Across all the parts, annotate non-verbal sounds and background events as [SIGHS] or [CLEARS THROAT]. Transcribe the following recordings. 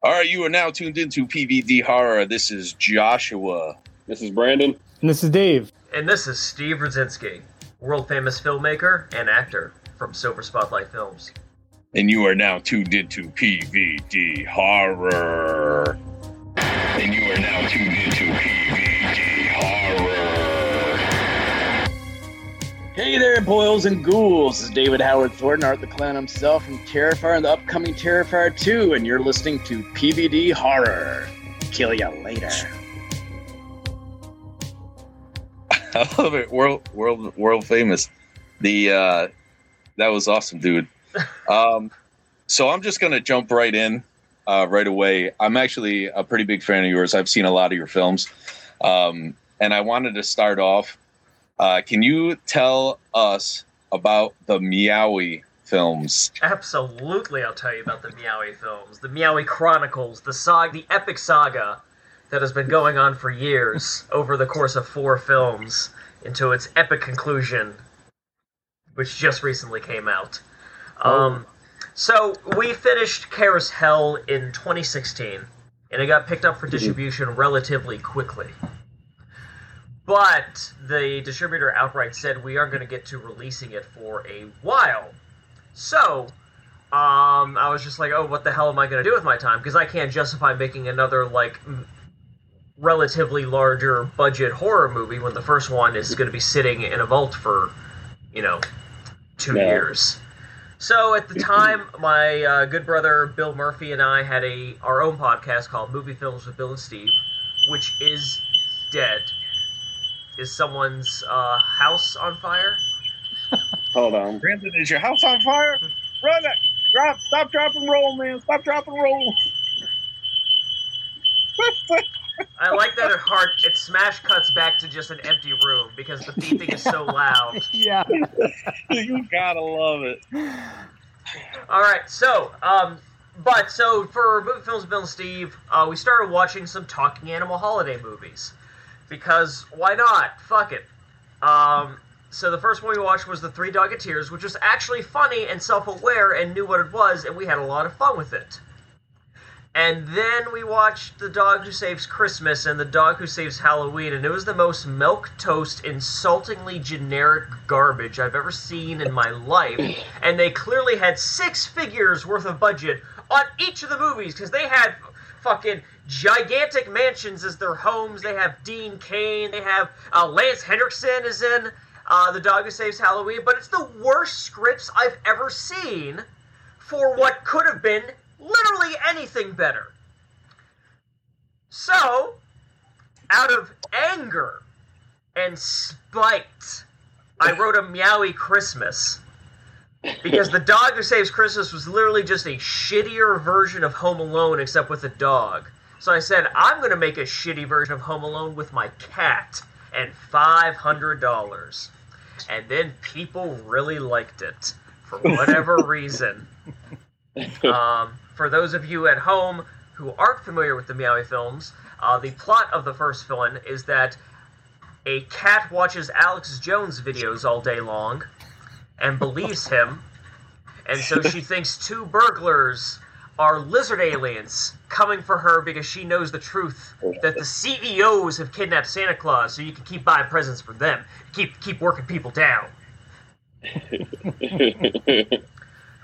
All right, you are now tuned into PVD Horror. This is Joshua. This is Brandon. And this is Dave. And this is Steve Rudzinski, world famous filmmaker and actor from Silver Spotlight Films. And you are now tuned into PVD Horror. And you are now tuned into PVD Hey there, boils and ghouls. This is David Howard Thornton, Art the Clown himself from Terrifier and the upcoming Terrifier 2, and you're listening to PVD Horror. Kill ya later. [LAUGHS] I love it. World, world, world famous. The uh, that was awesome, dude. [LAUGHS] Um, so I'm just gonna jump right in, uh, right away. I'm actually a pretty big fan of yours. I've seen a lot of your films, um, and I wanted to start off. Uh, can you tell us about the Meowie films? Absolutely, I'll tell you about the Meowie films, the Meowie Chronicles, the saga, the epic saga that has been going on for years [LAUGHS] over the course of four films into its epic conclusion, which just recently came out. Um, so we finished Caroushell in 2016, and it got picked up for distribution relatively quickly. But the distributor outright said we aren't going to get to releasing it for a while. So, um, I was just like, oh, what the hell am I going to do with my time? Because I can't justify making another, like, m- relatively larger budget horror movie when the first one is going to be sitting in a vault for, you know, two No. years. So at the time, [CLEARS THROAT] my uh, good brother Bill Murphy and I had a our own podcast called Movie Films with Bill and Steve, which is dead. Is someone's uh, house on fire? [LAUGHS] Hold on. Brandon, is your house on fire? [LAUGHS] Run it! Drop! Stop, drop, and roll, man! Stop, drop, and roll! [LAUGHS] I like that it heart. It smash cuts back to just an empty room because the beeping is so loud. Yeah. you gotta love it. [SIGHS] All right, so um, but so for movie films, Bill and Steve, uh, we started watching some talking animal holiday movies because why not? Fuck it. Um, so the first one we watched was The Three Doggeteers, which was actually funny and self-aware and knew what it was, and we had a lot of fun with it. And then we watched The Dog Who Saves Christmas and The Dog Who Saves Halloween, and it was the most milk toast, insultingly generic garbage I've ever seen in my life. And they clearly had six figures worth of budget on each of the movies because they had fucking gigantic mansions as their homes. They have Dean Cain, they have uh, Lance Henriksen is in uh, The Dog Who Saves Halloween, but it's the worst scripts I've ever seen for what could have been literally anything better. So, out of anger and spite, I wrote a Meowie Christmas. Because the dog who saves Christmas was literally just a shittier version of Home Alone, except with a dog. So I said, I'm going to make a shitty version of Home Alone with my cat and $500. And then people really liked it for whatever [LAUGHS] reason. Um, for those of you at home who aren't familiar with the Meowie films, uh, the plot of the first one is that a cat watches Alex Jones videos all day long and believes him, and so she thinks two burglars are lizard aliens coming for her because she knows the truth that the CEOs have kidnapped Santa Claus so you can keep buying presents for them, keep keep working people down. [LAUGHS]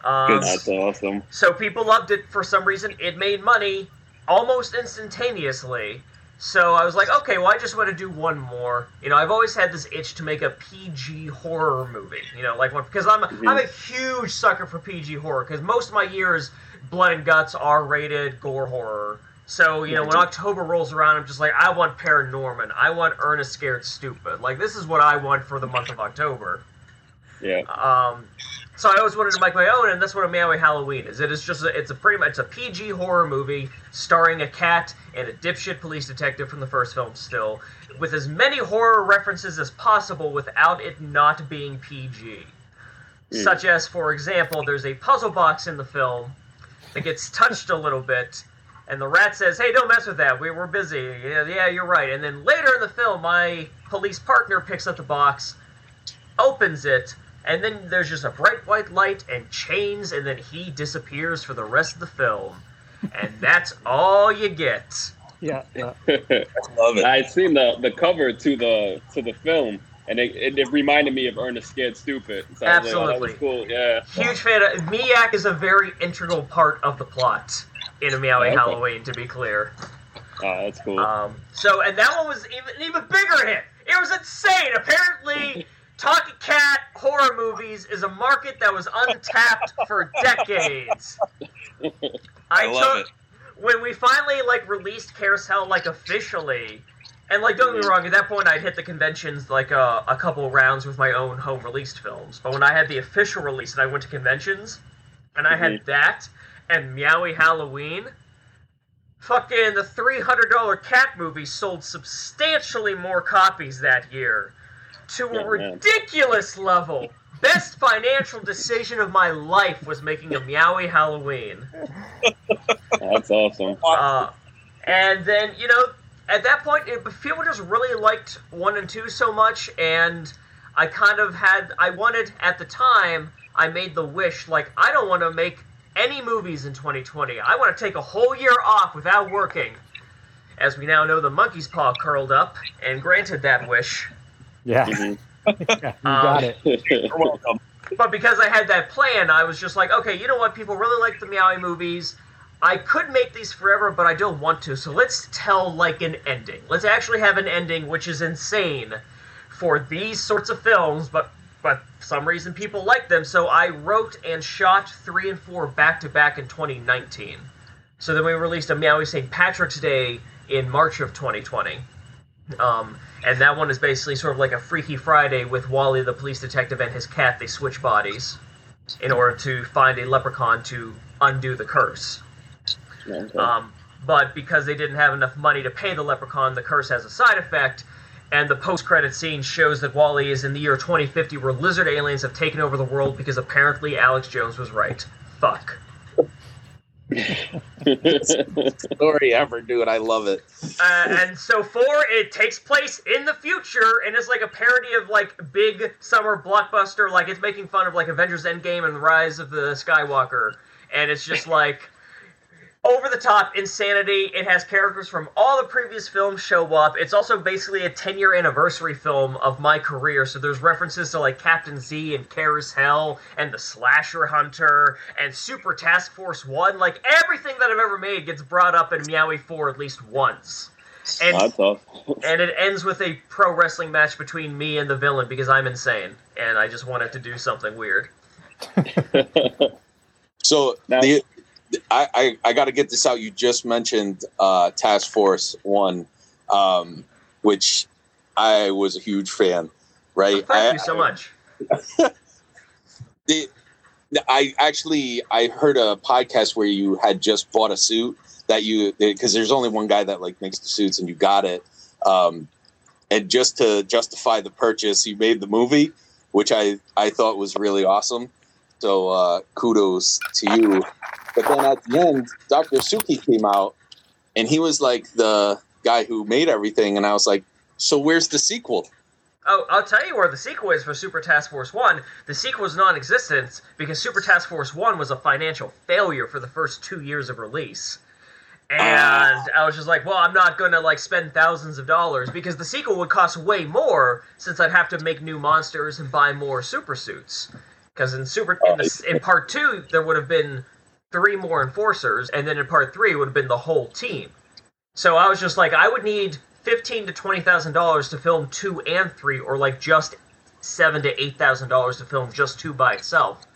Um, That's awesome. so people loved it for some reason. It made money almost instantaneously. So I was like, okay, well, I just want to do one more. You know, I've always had this itch to make a PG horror movie. You know, like because I'm I'm a huge sucker for PG horror because most of my years, blood and guts, R-rated gore horror. So you know, when October rolls around, I'm just like, I want Paranorman. I want Ernest Scared Stupid. Like this is what I want for the month of October. Yeah. Um, so I always wanted to make my own, and that's what a Meowie Halloween is. It is just a, it's a pretty much it's a PG horror movie starring a cat and a dipshit police detective from the first film, still with as many horror references as possible without it not being PG. Hmm. Such as, for example, there's a puzzle box in the film that gets touched a little bit, and the rat says, "Hey, don't mess with that. We we're busy." Yeah, yeah, you're right. And then later in the film, my police partner picks up the box, opens it, and then there's just a bright white light and chains, and then he disappears for the rest of the film. and [LAUGHS] that's all you get. Yeah, yeah. [LAUGHS] I love it. I seen the the cover to the to the film, and it, it, it reminded me of Ernest Scared Stupid. So I was like, oh, that was Absolutely. cool. Yeah. Huge fan of Miak is a very integral part of the plot in a Meowie Okay. Halloween, to be clear. Oh, that's cool. Um, so, and that one was even an even bigger hit. It was insane. Apparently, [LAUGHS] Talking Cat horror movies is a market that was untapped for [LAUGHS] decades. I love took, When we finally like released Caroushell like officially, and like don't get me wrong, at that point I'd hit the conventions like uh, a couple rounds with my own home released films. But when I had the official release and I went to conventions, and I had that and Meowie Halloween, fucking the three hundred dollar cat movie sold substantially more copies that year to a ridiculous level. Best financial decision of my life was making a Meowie Halloween. that's awesome. Uh, and then, you know, at that point, it, people just really liked one and two so much, and I kind of had, I wanted at the time, I made the wish, like, I don't want to make any movies in 2020. I want to take a whole year off without working. As we now know, the monkey's paw curled up and granted that wish. Yeah, Mhm. [LAUGHS] yeah, you got it. [LAUGHS] You're welcome. But because I had that plan, I was just like, okay, you know what? People really like the Meowie movies. I could make these forever, but I don't want to. So let's tell like an ending. Let's actually have an ending, which is insane for these sorts of films. But but for some reason people like them. So I wrote and shot three and four back to back in 2019. So then we released a Meowie St. Patrick's Day in March of 2020. Um, and that one is basically sort of like a Freaky Friday with Wally the police detective and his cat. They switch bodies in order to find a leprechaun to undo the curse. Okay. Um, but because they didn't have enough money to pay the leprechaun, the curse has a side effect. And the post-credit scene shows that Wally is in the year 2050, where lizard aliens have taken over the world because apparently Alex Jones was right. Fuck. [LAUGHS] Story ever, dude. I love it. Uh, and so four, it takes place in the future, and it's like a parody of like big summer blockbuster. Like it's making fun of like Avengers Endgame and the Rise of the Skywalker, and it's just [LAUGHS] like over the top insanity. It has characters from all the previous films show up. It's also basically a 10 year anniversary film of my career. So there's references to like Captain Z and Caroushell and the Slasher Hunter and Super Task Force 1. Like everything that I've ever made gets brought up in Meowie 4 at least once. And and it ends with a pro wrestling match between me and the villain because I'm insane and I just wanted to do something weird. [LAUGHS] So Now- the I, I, I got to get this out. You just mentioned uh, Task Force One, um, which I was a huge fan. Right? Thank I, you so much. [LAUGHS] the, I actually I heard a podcast where you had just bought a suit that you because there's only one guy that like makes the suits and you got it, um, and just to justify the purchase, you made the movie, which I I thought was really awesome. So uh, kudos to you. But then at the end, Dr. Suki came out, and he was like the guy who made everything, and I was like, so where's the sequel? Oh, I'll tell you where the sequel is for Super Task Force 1. The sequel is non existent because Super Task Force 1 was a financial failure for the first two years of release. And ah. I was just like, well, I'm not going to like spend thousands of dollars because the sequel would cost way more since I'd have to make new monsters and buy more super suits. Because in super in, the, in part two, there would have been three more enforcers, and then in part three, would have been the whole team. So I was just like, I would need fifteen to twenty thousand dollars to film two and three, or like just seven to eight thousand dollars to film just two by itself.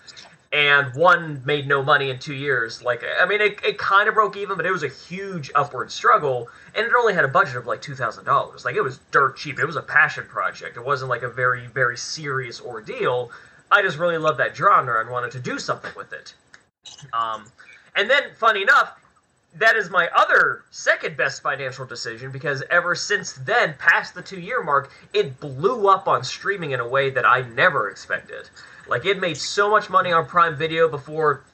And one made no money in two years. Like, I mean, it, it kind of broke even, but it was a huge upward struggle, and it only had a budget of like two thousand dollars. Like, it was dirt cheap. It was a passion project. It wasn't like a very, very serious ordeal. I just really loved that genre and wanted to do something with it. Um, and then, funny enough, that is my other second best financial decision because ever since then, past the two year mark, it blew up on streaming in a way that I never expected. Like, it made so much money on Prime Video before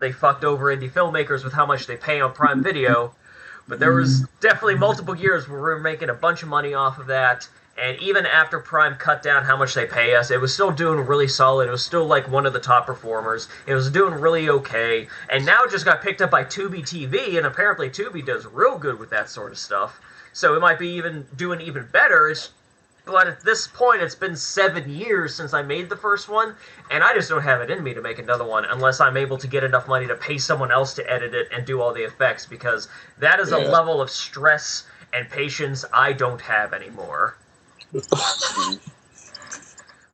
they fucked over indie filmmakers with how much they pay on Prime Video. But there was definitely multiple years where we were making a bunch of money off of that, And even after Prime cut down how much they pay us, it was still doing really solid. It was still like one of the top performers. It was doing really okay. And now it just got picked up by Tubi TV, and apparently Tubi does real good with that sort of stuff. So it might be even doing even better. It's, but at this point, it's been seven years since I made the first one, and I just don't have it in me to make another one unless I'm able to get enough money to pay someone else to edit it and do all the effects because that is a level of stress and patience I don't have anymore.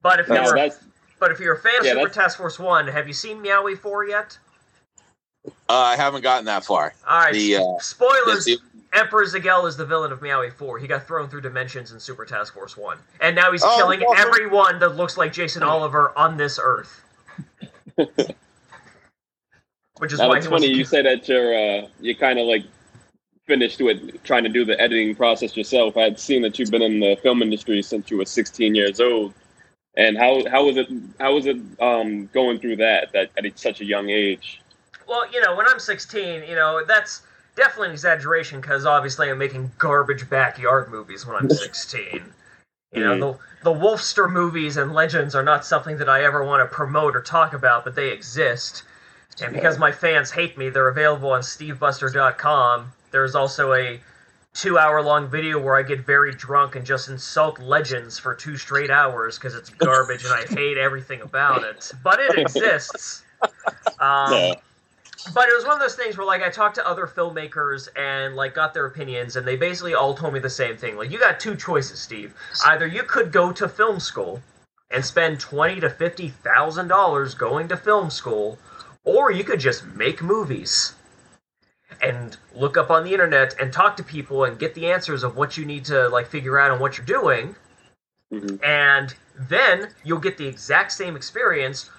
But if No, you're that's but if you're a fan of Super that's- Task Force One, have you seen Meowie Four yet? Uh, I haven't gotten that far. All right, The, uh, spoilers. the- Emperor Zagel is the villain of Meowie 4. He got thrown through dimensions in Super Task Force 1. And now he's Oh, killing awesome. everyone that looks like Jason Oliver on this Earth. [LAUGHS] Which is now why it's he wants funny to you keep- say that you're uh, you kind of like finished with trying to do the editing process yourself. I had seen that you've been in the film industry since you were 16 years old. And how how was it how was it um, going through that that at such a young age? Well, you know, when I'm 16, you know, that's definitely an exaggeration because obviously I'm making garbage backyard movies when I'm [LAUGHS] 16. You know, the, the Wolfster movies and legends are not something that I ever want to promote or talk about, but they exist. And because my fans hate me, they're available on stevebuster.com. There's also a two hour long video where I get very drunk and just insult legends for two straight hours because it's garbage and I [LAUGHS] hate everything about it. But it exists. [LAUGHS] Um, Yeah. but it was one of those things where like I talked to other filmmakers and like got their opinions and they basically all told me the same thing. Like you got two choices, Steve. Either you could go to film school and spend twenty to fifty thousand dollars going to film school, or you could just make movies and look up on the internet and talk to people and get the answers of what you need to like figure out and what you're doing Mhm. and then you'll get the exact same experience.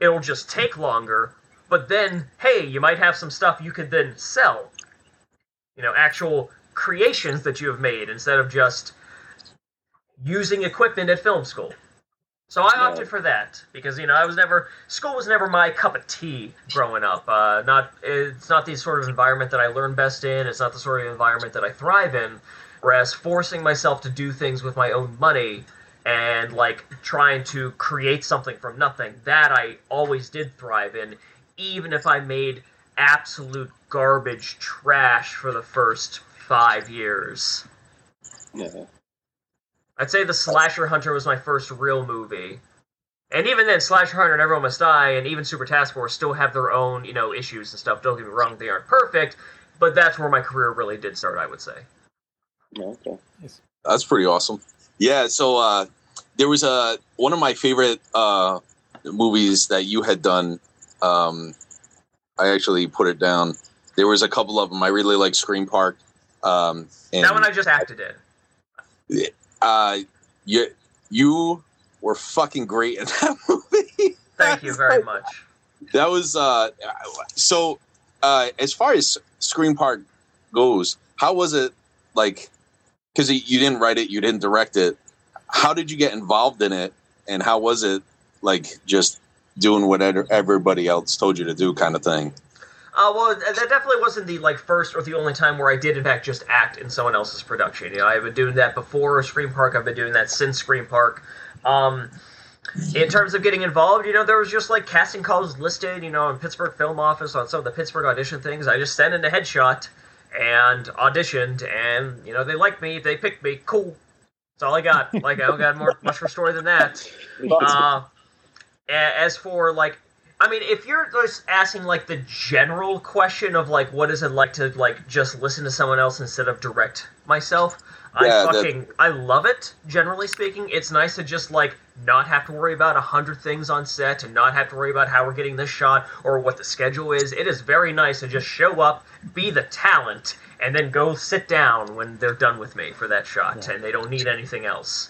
It'll just take longer, but then, hey, you might have some stuff you could then sell. You know, actual creations that you have made instead of just using equipment at film school. So I opted for that because you know I was never school was never my cup of tea growing up. Uh, not it's not the sort of environment that I learn best in. It's not the sort of environment that I thrive in. Whereas forcing myself to do things with my own money and like trying to create something from nothing, that I always did thrive in, even if I made absolute garbage trash for the first five years. Yeah. I'd say the Slasher Hunter was my first real movie. And even then, Slasher Hunter and Everyone Must Die and even Super Task Force still have their own, you know, issues and stuff. Don't get me wrong, they aren't perfect, but that's where my career really did start, I would say. Okay. That's pretty awesome. Yeah, so uh, there was a one of my favorite uh, movies that you had done. Um, I actually put it down. There was a couple of them. I really like Scream Park. Um, and that one I just acted in. Uh, you you were fucking great in [LAUGHS] that movie. Thank you very much. That was uh, so. Uh, as far as Scream Park goes, how was it like? Because you didn't write it, you didn't direct it. How did you get involved in it, and how was it like just doing whatever everybody else told you to do, kind of thing? Uh, well, that definitely wasn't the like first or the only time where I did in fact just act in someone else's production. You know, I've been doing that before Scream Park. I've been doing that since Scream Park. Um, in terms of getting involved, you know, there was just like casting calls listed, you know, in Pittsburgh Film Office on some of the Pittsburgh audition things. I just sent in a headshot and auditioned, and you know, they liked me. They picked me. Cool. That's all I got. Like I don't got more [LAUGHS] much more story than that. Uh, as for like, I mean, if you're just asking like the general question of like, what is it like to like just listen to someone else instead of direct myself? Yeah, I that- fucking I love it. Generally speaking, it's nice to just like not have to worry about a hundred things on set and not have to worry about how we're getting this shot or what the schedule is. It is very nice to just show up, be the talent, and then go sit down when they're done with me for that shot, and they don't need anything else.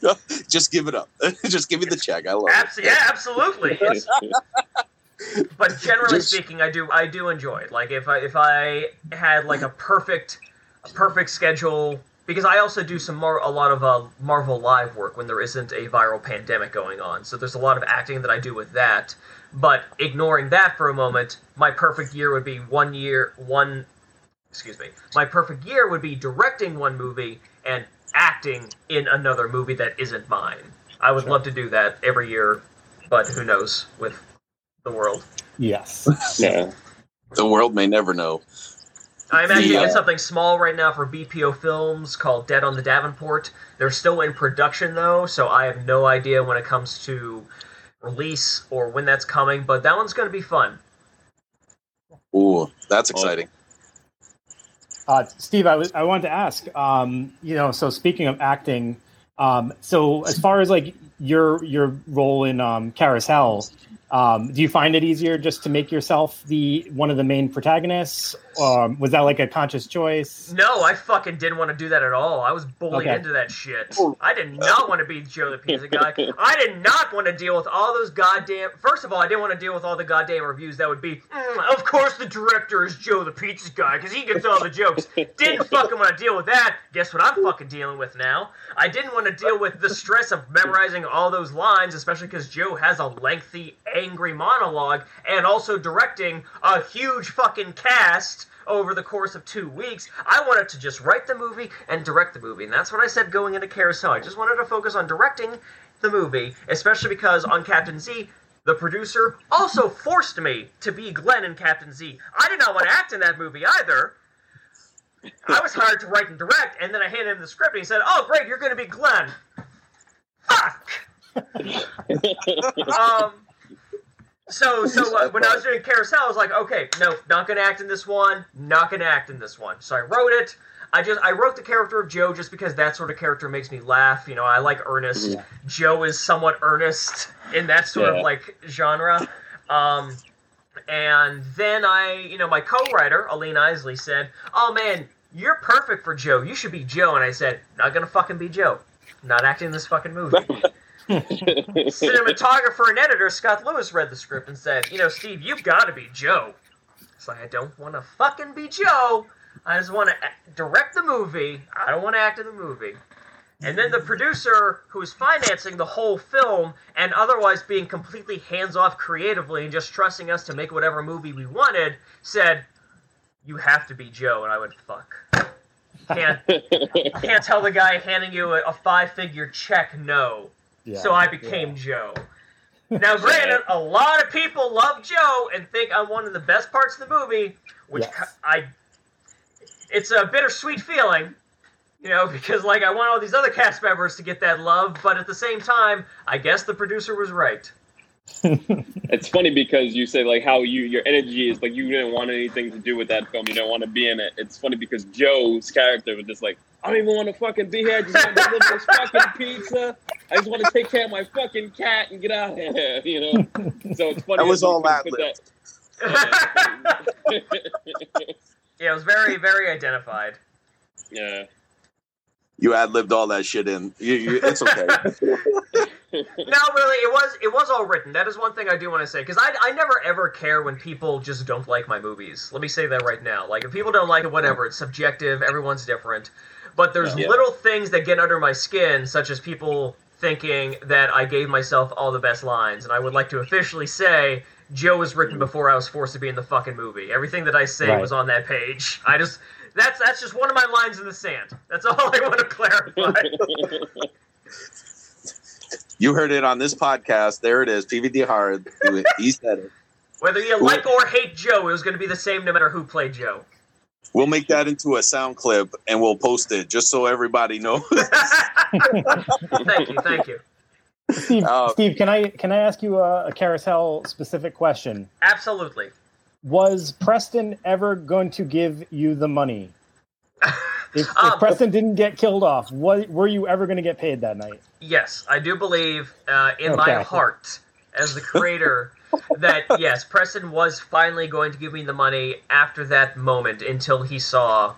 [LAUGHS] Just give it up. [LAUGHS] just give me the check. I love Abs- it. yeah, absolutely. [LAUGHS] but generally Just- speaking, I do I do enjoy it. Like if I if I had like a perfect a perfect schedule because I also do some more a lot of uh, Marvel live work when there isn't a viral pandemic going on. So there's a lot of acting that I do with that. But ignoring that for a moment, my perfect year would be one year one excuse me. My perfect year would be directing one movie and acting acting in another movie that isn't mine. I would love to do that every year, but who knows with the world. Yes. [LAUGHS] Yeah. The world may never know. I'm actually The, uh, in something small right now for BPO Films called Dead on the Davenport. They're still in production though, so I have no idea when it comes to release or when that's coming. But that one's going to be fun. Ooh, that's exciting. Uh, Steve, I was I wanted to ask. Um, you know, so speaking of acting, um, so as far as like your your role in um, Caroushell, um, do you find it easier just to make yourself the one of the main protagonists? Um, was that like a conscious choice? No, I fucking didn't want to do that at all. I was bullied Okay. into that shit. I did not want to be Joe the Pizza Guy. [LAUGHS] I did not want to deal with all those goddamn. First of all, I didn't want to deal with all the goddamn reviews that would be, "Mm, of course the director is Joe the Pizza Guy because he gets all the jokes. Didn't fucking want to deal with that. Guess what I'm fucking dealing with now? I didn't want to deal with the stress of memorizing all those lines, especially because Joe has a lengthy, angry monologue and also directing a huge fucking cast over the course of two weeks. I wanted to just write the movie and direct the movie, and that's what I said going into Caroushell. I just wanted to focus on directing the movie, especially because on Captain Z, the producer also forced me to be Glenn in Captain Z. I did not want to act in that movie either. I was hired to write and direct, and then I handed him the script, and he said, "Oh, great, you're going to be Glenn." Fuck. [LAUGHS] um. So, [LAUGHS] so uh, when I was doing Caroushell, I was like, okay, no, not gonna act in this one, not gonna act in this one. So I wrote it. I just I wrote the character of Joe just because that sort of character makes me laugh. You know, I like earnest. Yeah. Joe is somewhat earnest in that sort Yeah. of like genre. Um, and then I, you know, my co-writer Aline Isley said, "Oh man, you're perfect for Joe. You should be Joe." And I said, "Not gonna fucking be Joe. Not acting in this fucking movie." [LAUGHS] cinematographer and editor Scott Lewis read the script and said, "You know, Steve, you've got to be Joe." It's like I don't want to fucking be Joe. I just want to direct the movie. I don't want to act in the movie. And then the producer, who was financing the whole film and otherwise being completely hands off creatively and just trusting us to make whatever movie we wanted, said, "You have to be Joe." And I went, "Fuck." Can't can't tell the guy handing you a, a five figure check no. Yeah. So I became Joe. Now, [LAUGHS] granted, a lot of people love Joe and think I'm one of the best parts of the movie, which Yes. I. It's a bittersweet feeling, you know, [LAUGHS] because like I want all these other cast members to get that love, but at the same time, I guess the producer was right. [LAUGHS] it's funny because you say like how you your energy is like you didn't want anything to do with that film. You don't want to be in it. It's funny because Joe's character was just like, I don't even want to fucking be here. I just want to deliver this fucking pizza. I just want to take care of my fucking cat and get out of here. [LAUGHS] You know. So it's funny. That was you all can ad that- [LAUGHS] Yeah, it was very, very identified. yeah. You ad libbed all that shit in. You, you, it's okay. [LAUGHS] No, really, it was it was all written. That is one thing I do want to say because I, I never ever care when people just don't like my movies. Let me say that right now. Like if people don't like it, whatever. It's subjective. Everyone's different. But there's Yeah. little things that get under my skin, such as people thinking that I gave myself all the best lines. And I would like to officially say Joe was written before I was forced to be in the fucking movie. Everything that I say Right. was on that page. I just that's that's just one of my lines in the sand. That's all I want to clarify. [LAUGHS] you heard it on this podcast. There it is. PVD hard. He said it. Whether you like or hate Joe, it was going to be the same no matter who played Joe. We'll make that into a sound clip and we'll post it just so everybody knows. [LAUGHS] thank you, thank you. Steve, Uh, Steve, can I can I ask you a, a Caroushell specific question? Absolutely. Was Preston ever going to give you the money? [LAUGHS] If, if Um, Preston didn't get killed off, what, were you ever going to get paid that night? Yes, I do believe uh, in my heart, as the creator, that yes, Preston was finally going to give me the money after that moment until he saw,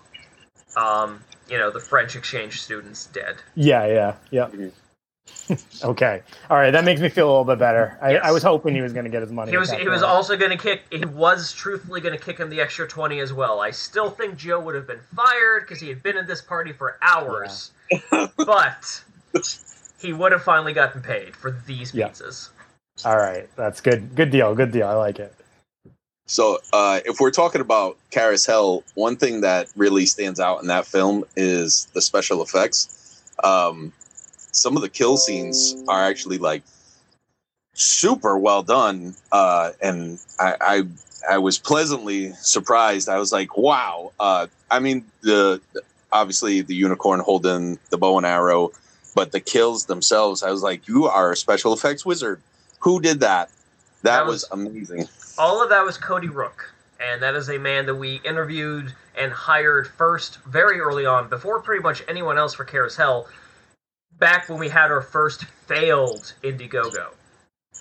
um, you know, the French exchange students dead. Yeah, yeah, yeah. Mhm. [LAUGHS] okay, all right. That makes me feel a little bit better. I, Yes. I was hoping he was going to get his money. He was he was also going to kick. He was truthfully going to kick him the extra twenty as well. I still think Joe would have been fired because he had been at this party for hours, [LAUGHS] but he would have finally gotten paid for these Yeah. All right, that's good. Good deal. Good deal. I like it. So, uh, if we're talking about Caroushell, one thing that really stands out in that film is the special effects. um, some of the kill scenes are actually like super well done, uh, and I, I I was pleasantly surprised. I was like, wow. Uh, I mean, the obviously the unicorn holding the bow and arrow, but the kills themselves, I was like, you are a special effects wizard. Who did that? That, That was, was- amazing. All of that was Cody Rook, and that is a man that we interviewed and hired first very early on, before pretty much anyone else for Caroushell, back when we had our first failed Indiegogo,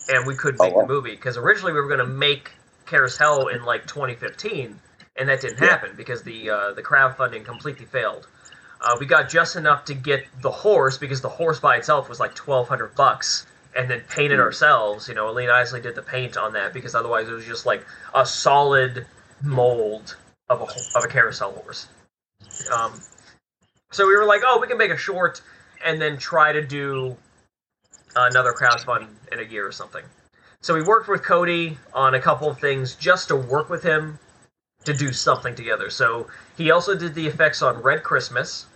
and we couldn't Oh, make wow. the movie because originally we were going to make Caroushell in like 2015, and that didn't Yeah. happen because the uh, the crowdfunding completely failed. Uh, we got just enough to get the horse because the horse by itself was like 1,200 bucks and then painted ourselves. You know, Aline Isley did the paint on that because otherwise it was just like a solid mold of a of a carousel horse. Um, so we were like, oh, we can make a short and then try to do another crowdfund in a year or something. So we worked with Cody on a couple of things just to work with him to do something together. So he also did the effects on Red Christmas.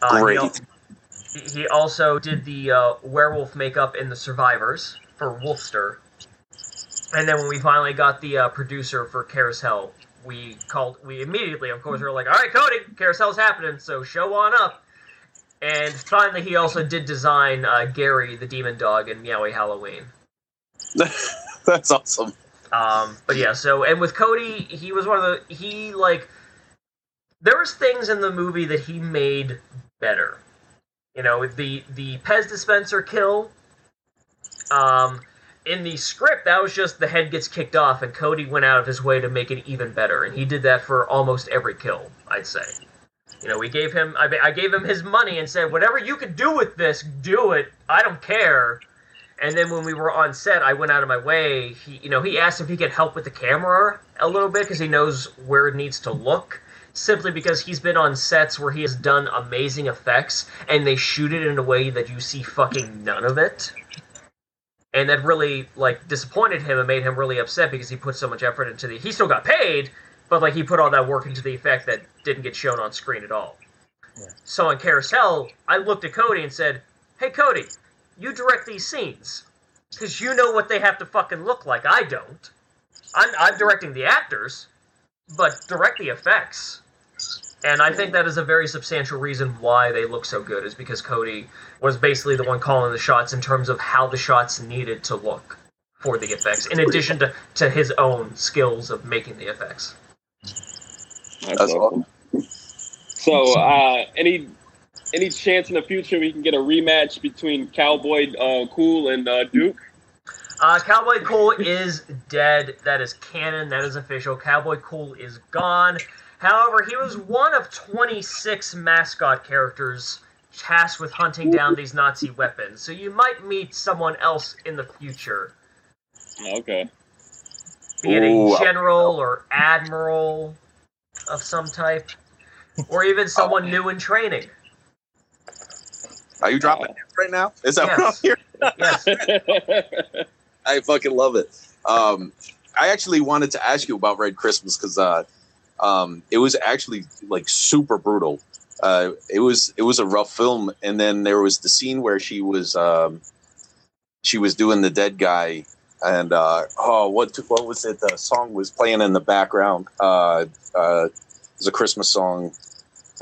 Uh, he Great. al- he also did the uh, werewolf makeup in the Survivors for Wolfster. And then when we finally got the uh, producer for Caroushell, we called. We immediately, of course, we were like, "All right, Cody, Caroushell's happening, so show on up." And finally, he also did design uh, Gary, the demon dog, in Meowie Halloween. [LAUGHS] That's awesome. Um, but yeah, so and with Cody, he was one of the he like there was things in the movie that he made better. You know, the the Pez dispenser kill. Um, in the script, that was just the head gets kicked off, and Cody went out of his way to make it even better, and he did that for almost every kill. I'd say. You know, we gave him I, I gave him his money and said, whatever you can do with this, do it. I don't care. And then when we were on set, I went out of my way. He, you know, he asked if he could help with the camera a little bit because he knows where it needs to look. Simply because he's been on sets where he has done amazing effects, and they shoot it in a way that you see fucking none of it. And that really like disappointed him and made him really upset because he put so much effort into the. He still got paid, but like he put all that work into the effect that didn't get shown on screen at all. So on Caroushell, I looked at Cody and said, "Hey Cody, you direct these scenes because you know what they have to fucking look like. I don't. I'm, I'm directing the actors, but direct the effects. And I think that is a very substantial reason why they look so good, is because Cody was basically the one calling the shots in terms of how the shots needed to look for the effects, in addition to, to his own skills of making the effects. That's That's awesome. So, uh, any any chance in the future we can get a rematch between Cowboy uh, Cool and uh, Duke? Uh, Cowboy Cool is dead. That is canon. That is official. Cowboy Cool is gone. However, he was one of 26 mascot characters tasked with hunting down these Nazi weapons. So you might meet someone else in the future, Okay. be it a general or admiral of some type, or even someone new in training. Are you dropping hints right now? Is that what I'm Yes. hearing? Yes. [LAUGHS] I fucking love it. Um, I actually wanted to ask you about Red Christmas because uh, um, it was actually like super brutal. Uh, it was it was a rough film, and then there was the scene where she was um, she was doing the dead guy, and uh, oh, what what was it? The song was playing in the background. Uh, uh, it was a Christmas song.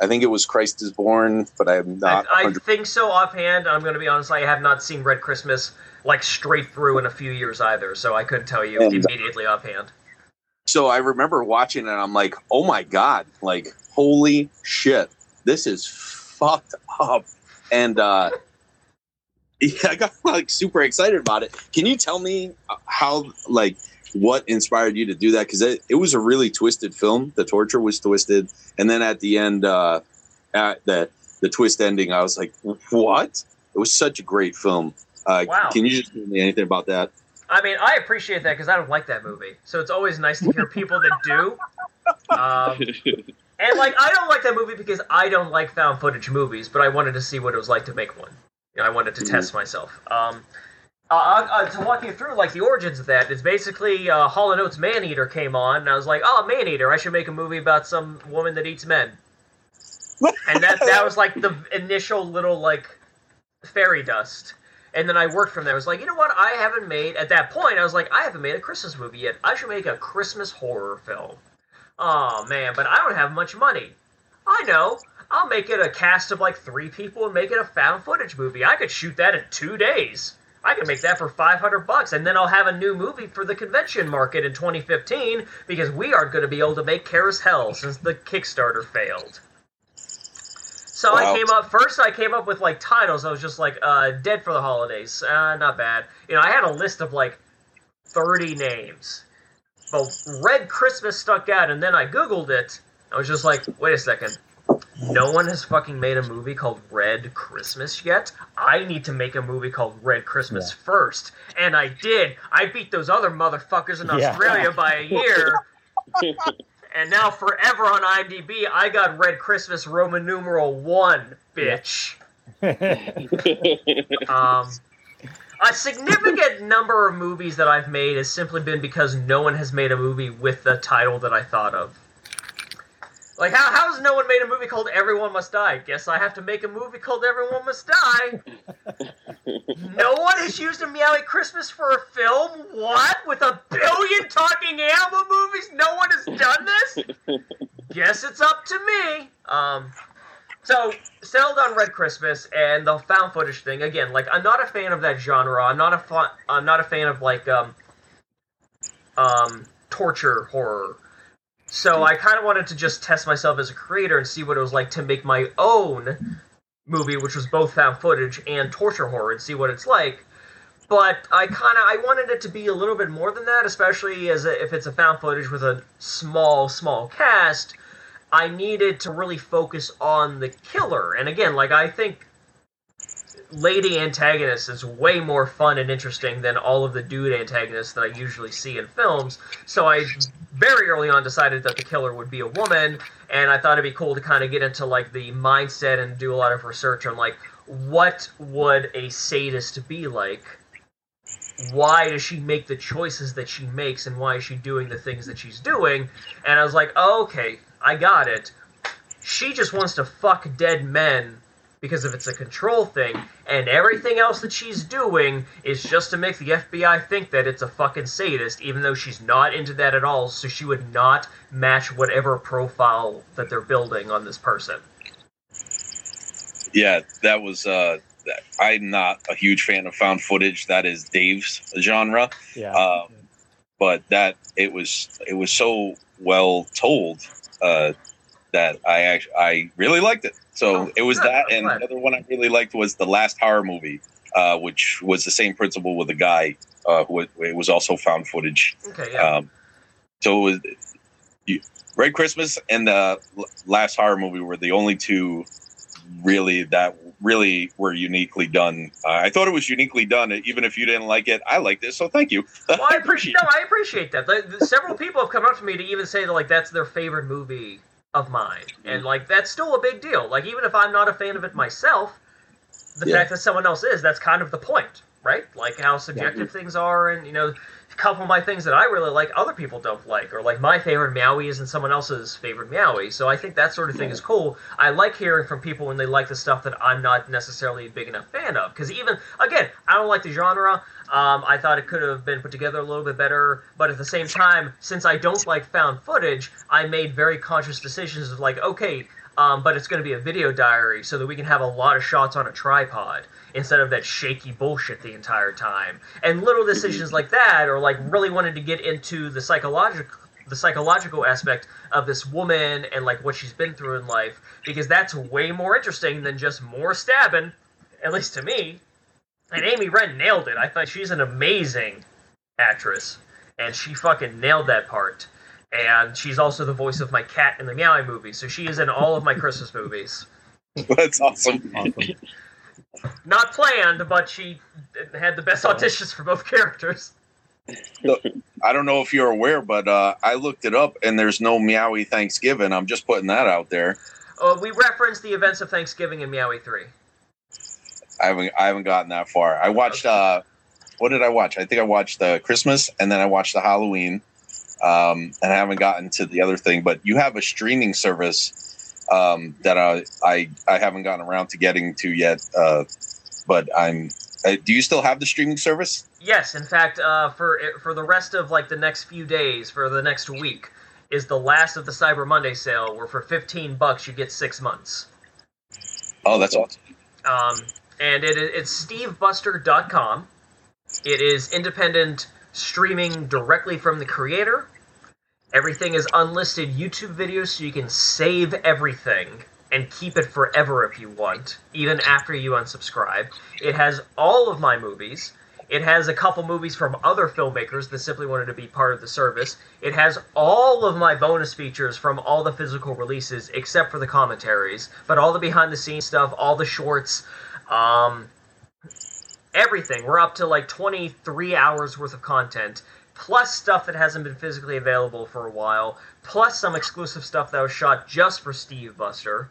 I think it was "Christ Is Born," but I'm not. I, I think so offhand. I'm going to be honest. I have not seen Red Christmas like straight through in a few years either, so I couldn't tell you And- immediately offhand. So I remember watching it and I'm like, oh my God, like, holy shit, this is fucked up. And uh, [LAUGHS] yeah, I got like super excited about it. Can you tell me uh, how, like, what inspired you to do that? Because it, it was a really twisted film. The torture was twisted. And then at the end, uh, at the, the twist ending, I was like, what? It was such a great film. Uh, Wow. Can you just tell me anything about that? I mean, I appreciate that because I don't like that movie, so it's always nice to hear people that do. Um, [LAUGHS] and like, I don't like that movie because I don't like found footage movies, but I wanted to see what it was like to make one. You know, I wanted to test myself. Um, uh, uh, uh, to walk you through like the origins of that, it's basically uh, Hall and Oates Maneater came on, and I was like, oh, Man Eater, I should make a movie about some woman that eats men. and that that was like the initial little like fairy dust. And then I worked from there. I was like, you know what? I haven't made at that point. I was like, I haven't made a Christmas movie yet. I should make a Christmas horror film. Oh man, but I don't have much money. I know. I'll make it a cast of like three people and make it a found footage movie. I could shoot that in two days. I could make that for 500 bucks, and then I'll have a new movie for the convention market in 2015 because we aren't going to be able to make Hell since the Kickstarter failed. So I came up first. I came up with like titles. I was just like, uh, "Dead for the Holidays," uh, not bad. You know, I had a list of like 30 names, but Red Christmas stuck out, and then I googled it. I was just like, "Wait a second, no one has fucking made a movie called Red Christmas yet. I need to make a movie called Red Christmas first. And I did. I beat those other motherfuckers in Yeah. Australia by a year. [LAUGHS] and now forever on IMDb, I got Red Christmas Roman numeral 1, bitch. [LAUGHS] Um, a significant number of movies that I've made has simply been because no one has made a movie with the title that I thought of. Like, how, how has no one made a movie called Everyone Must Die? Guess I have to make a movie called Everyone Must Die. [LAUGHS] no one has used a Meowie Christmas for a film? What? With a billion talking animal movies? No one has done this? Guess it's up to me. Um, so settled on Red Christmas and the found footage thing again. Like I'm not a fan of that genre. I'm not a fa- I'm not a fan of like um um torture horror. So I kind of wanted to just test myself as a creator and see what it was like to make my own movie, which was both found footage and torture horror, and see what it's like. But I kind of I wanted it to be a little bit more than that, especially as a, if it's a found footage with a small small cast. I needed to really focus on the killer. And again, like I think lady antagonist is way more fun and interesting than all of the dude antagonists that I usually see in films. So I very early on decided that the killer would be a woman, and I thought it'd be cool to kind of get into like the mindset and do a lot of research on like what would a sadist be like why does she make the choices that she makes and why is she doing the things that she's doing and i was like oh, okay i got it she just wants to fuck dead men because if it's a control thing and everything else that she's doing is just to make the fbi think that it's a fucking sadist even though she's not into that at all so she would not match whatever profile that they're building on this person Yeah, that was. uh I'm not a huge fan of found footage. That is Dave's genre. yeah. Um, but that it was it was so well told uh, that I actually I really liked it. So Oh, it was that, and the other one I really liked was the last horror movie, uh, which was the same principle with a guy uh, who it was also found footage. okay yeah Um, so it was you, Red Christmas and the last horror movie were the only two really that really were uniquely done. Uh, I thought it was uniquely done, even if you didn't like it. I liked it, so thank you. Well, I [LAUGHS] appreciate. No, I appreciate that. The, the- several people have come up to me to even say that like that's their favorite movie of mine, mm-hmm. and like that's still a big deal. Like even if I'm not a fan of it myself, the Yeah. fact that someone else is, that's kind of the point, right? Like how subjective things are, and you know, a couple of my things that I really like, other people don't like, or like my favorite Meowie isn't someone else's favorite Meowie. So I think that sort of thing is cool. I like hearing from people when they like the stuff that I'm not necessarily a big enough fan of, because even again, I don't like the genre. Um, I thought it could have been put together a little bit better, but at the same time, since I don't like found footage, I made very conscious decisions of like, okay, um, but it's going to be a video diary so that we can have a lot of shots on a tripod instead of that shaky bullshit the entire time. And little decisions like that, or like really wanted to get into the psychological the psychological aspect of this woman and like what she's been through in life because that's way more interesting than just more stabbing at least to me and amy wren nailed it i thought she's an amazing actress and she fucking nailed that part and she's also the voice of my cat in the meowie movie so she is in all of my christmas movies [LAUGHS] That's awesome. awesome. not planned but she had the best auditions for both characters I don't know if you're aware, but uh, I looked it up, and there's no Meowie Thanksgiving. I'm just putting that out there. uh, we referenced the events of thanksgiving in meowie 3 I haven't I haven't gotten that far. I watched uh, what did I watch? I think I watched the Christmas, and then I watched the Halloween, um, and I haven't gotten to the other thing. But you have a streaming service um, that I, I I haven't gotten around to getting to yet. Uh, but I'm. Uh, do you still have the streaming service? Yes, in fact, uh, for for the rest of like the next few days, for the next week, is the last of the Cyber Monday sale, where for fifteen bucks you get six months. Oh, that's awesome. Um, and it, it's stevebuster.com. It is independent streaming directly from the creator. Everything is unlisted YouTube videos, so you can save everything and keep it forever if you want, even after you unsubscribe. It has all of my movies. It has a couple movies from other filmmakers that simply wanted to be part of the service. It has all of my bonus features from all the physical releases, except for the commentaries. But all the behind the scenes stuff, all the shorts, um, everything. We're up to like 23 hours worth of content, plus stuff that hasn't been physically available for a while, plus some exclusive stuff that was shot just for Steve Buster.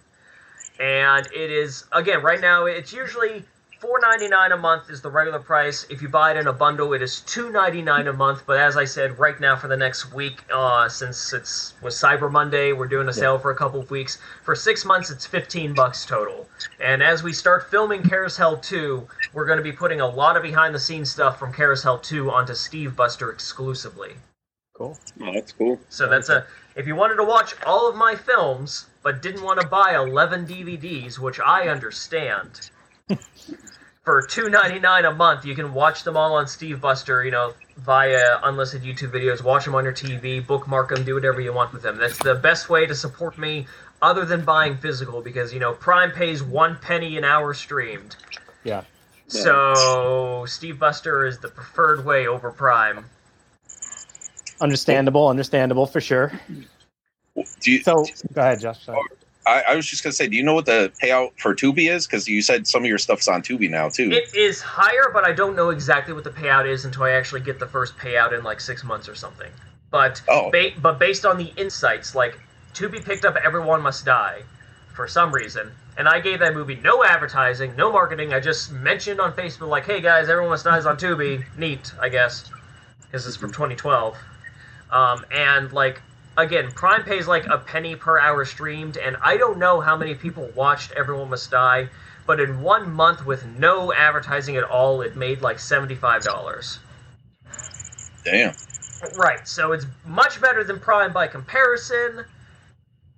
And it is, again, right now, it's usually $4.99 a month is the regular price. If you buy it in a bundle, it is $2.99 a month. But as I said, right now for the next week, uh, since it's was Cyber Monday, we're doing a sale for a couple of weeks. For six months, it's 15 bucks total. And as we start filming Caroushell 2, we're going to be putting a lot of behind the scenes stuff from Caroushell 2 onto Steve Buster exclusively. Cool. Oh, that's cool. So that's a if you wanted to watch all of my films but didn't want to buy 11 DVDs, which I understand. For two ninety nine a month, you can watch them all on Steve Buster. You know, via unlisted YouTube videos. Watch them on your TV, bookmark them, do whatever you want with them. That's the best way to support me, other than buying physical, because you know Prime pays one penny an hour streamed. Yeah. So Steve Buster is the preferred way over Prime. Understandable, understandable for sure. Do you, So go ahead, Josh. Sorry. I, I was just gonna say, do you know what the payout for Tubi is? Because you said some of your stuff's on Tubi now too. It is higher, but I don't know exactly what the payout is until I actually get the first payout in like six months or something. But Oh. ba- but based on the insights, like Tubi picked up Everyone Must Die for some reason, and I gave that movie no advertising, no marketing. I just mentioned on Facebook like, "Hey guys, Everyone Must Die is on Tubi. Neat, I guess, because it's from 2012." Um, and like again, Prime pays like a penny per hour streamed, and I don't know how many people watched Everyone Must Die, but in one month with no advertising at all, it made like seventy-five dollars. Damn. Right, so it's much better than Prime by comparison.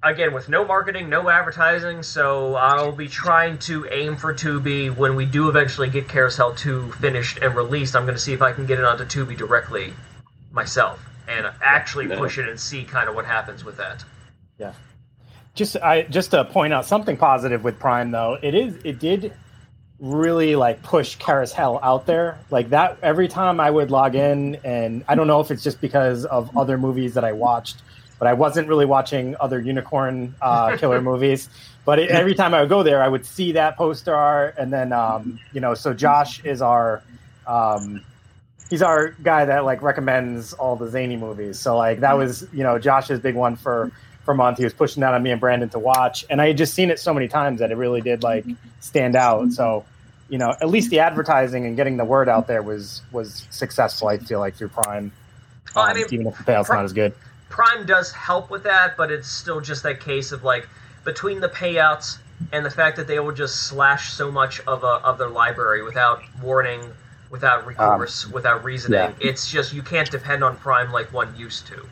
Again, with no marketing, no advertising, so I'll be trying to aim for Tubi when we do eventually get Caroushell 2 finished and released. I'm going to see if I can get it onto Tubi directly myself and actually Yeah. push it and see kind of what happens with that. Yeah. Just I just to point out something positive with Prime though, it is it did really like push Caroushell out there. Like that every time I would log in and I don't know if it's just because of other movies that I watched, but I wasn't really watching other unicorn uh, [LAUGHS] killer movies. But it, every time I would go there, I would see that poster art, and then um, you know, so Josh is our um, he's our guy that like recommends all the zany movies. So like that was you know Josh's big one for for month. He was pushing that on me and Brandon to watch, and I had just seen it so many times that it really did like stand out. So, you know, at least the advertising and getting the word out there was was successful. I feel like through Prime, Well, I um, mean, even if the payout's Pri- not as good. Prime does help with that, but it's still just that case of like between the payouts and the fact that they will just slash so much of a, of their library without warning, without recourse, without reasoning. yeah. It's just you can't depend on Prime like one used to.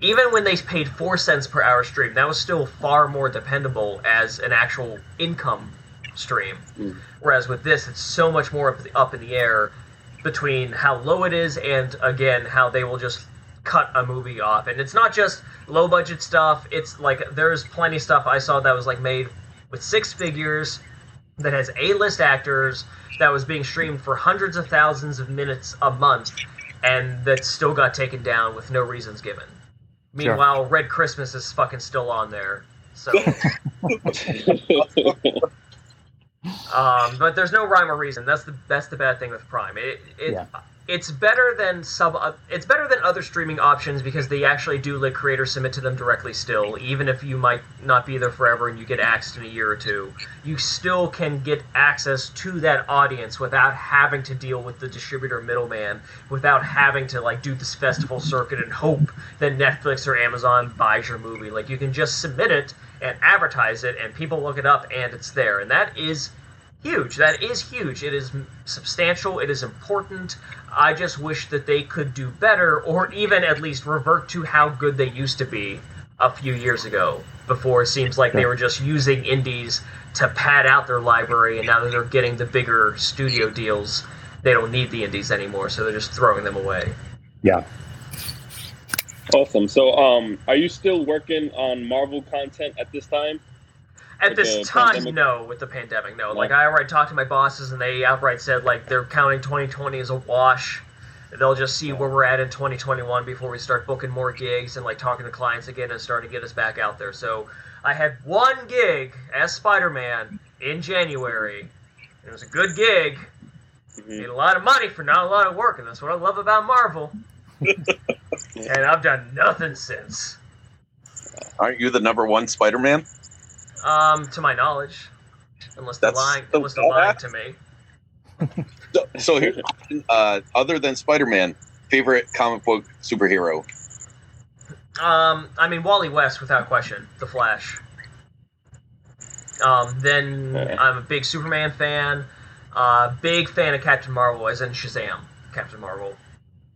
Even when they paid four cents per hour stream, that was still far more dependable as an actual income stream. Mm. Whereas with this, it's so much more up, up in the air between how low it is and again how they will just cut a movie off. And it's not just low budget stuff. It's like there's plenty of stuff I saw that was like made with six figures that has A-list actors that was being streamed for hundreds of thousands of minutes a month and that still got taken down with no reasons given. Meanwhile, Red Christmas is fucking still on there. So [LAUGHS] Um, but there's no rhyme or reason. That's the that's the bad thing with Prime. It, it Yeah. It's better than sub. Uh, it's better than other streaming options because they actually do let creators submit to them directly. Still, even if you might not be there forever and you get axed in a year or two, you still can get access to that audience without having to deal with the distributor middleman, without having to like do this festival circuit and hope that Netflix or Amazon buys your movie. Like you can just submit it and advertise it, and people look it up, and it's there, and that is huge. That is huge. It is substantial. It is important. I just wish that they could do better, or even at least revert to how good they used to be a few years ago. Before it seems like they were just using indies to pad out their library, and now that they're getting the bigger studio deals, they don't need the indies anymore, so they're just throwing them away. Yeah. Awesome. So, um, are you still working on Marvel content at this time? At With this time, pandemic? no. With the pandemic, no. No. Like I already talked to my bosses, and they outright said like they're counting 2020 as a wash. They'll just see where we're at in 2021 before we start booking more gigs and like talking to clients again and starting to get us back out there. So I had one gig as Spider-Man in January. It was a good gig. Mhm. Made a lot of money for not a lot of work, and that's what I love about Marvel. [LAUGHS] and I've done nothing since, Aren't you the number one Spider-Man? Um, to my knowledge, unless they're That's lying, unless they're lying to me. So, so here, uh, other than Spider-Man, favorite comic book superhero? Um, I mean Wally West without question, The Flash. Um, then. I'm a big Superman fan. Uh, big fan of Captain Marvel, as in Shazam, Captain Marvel.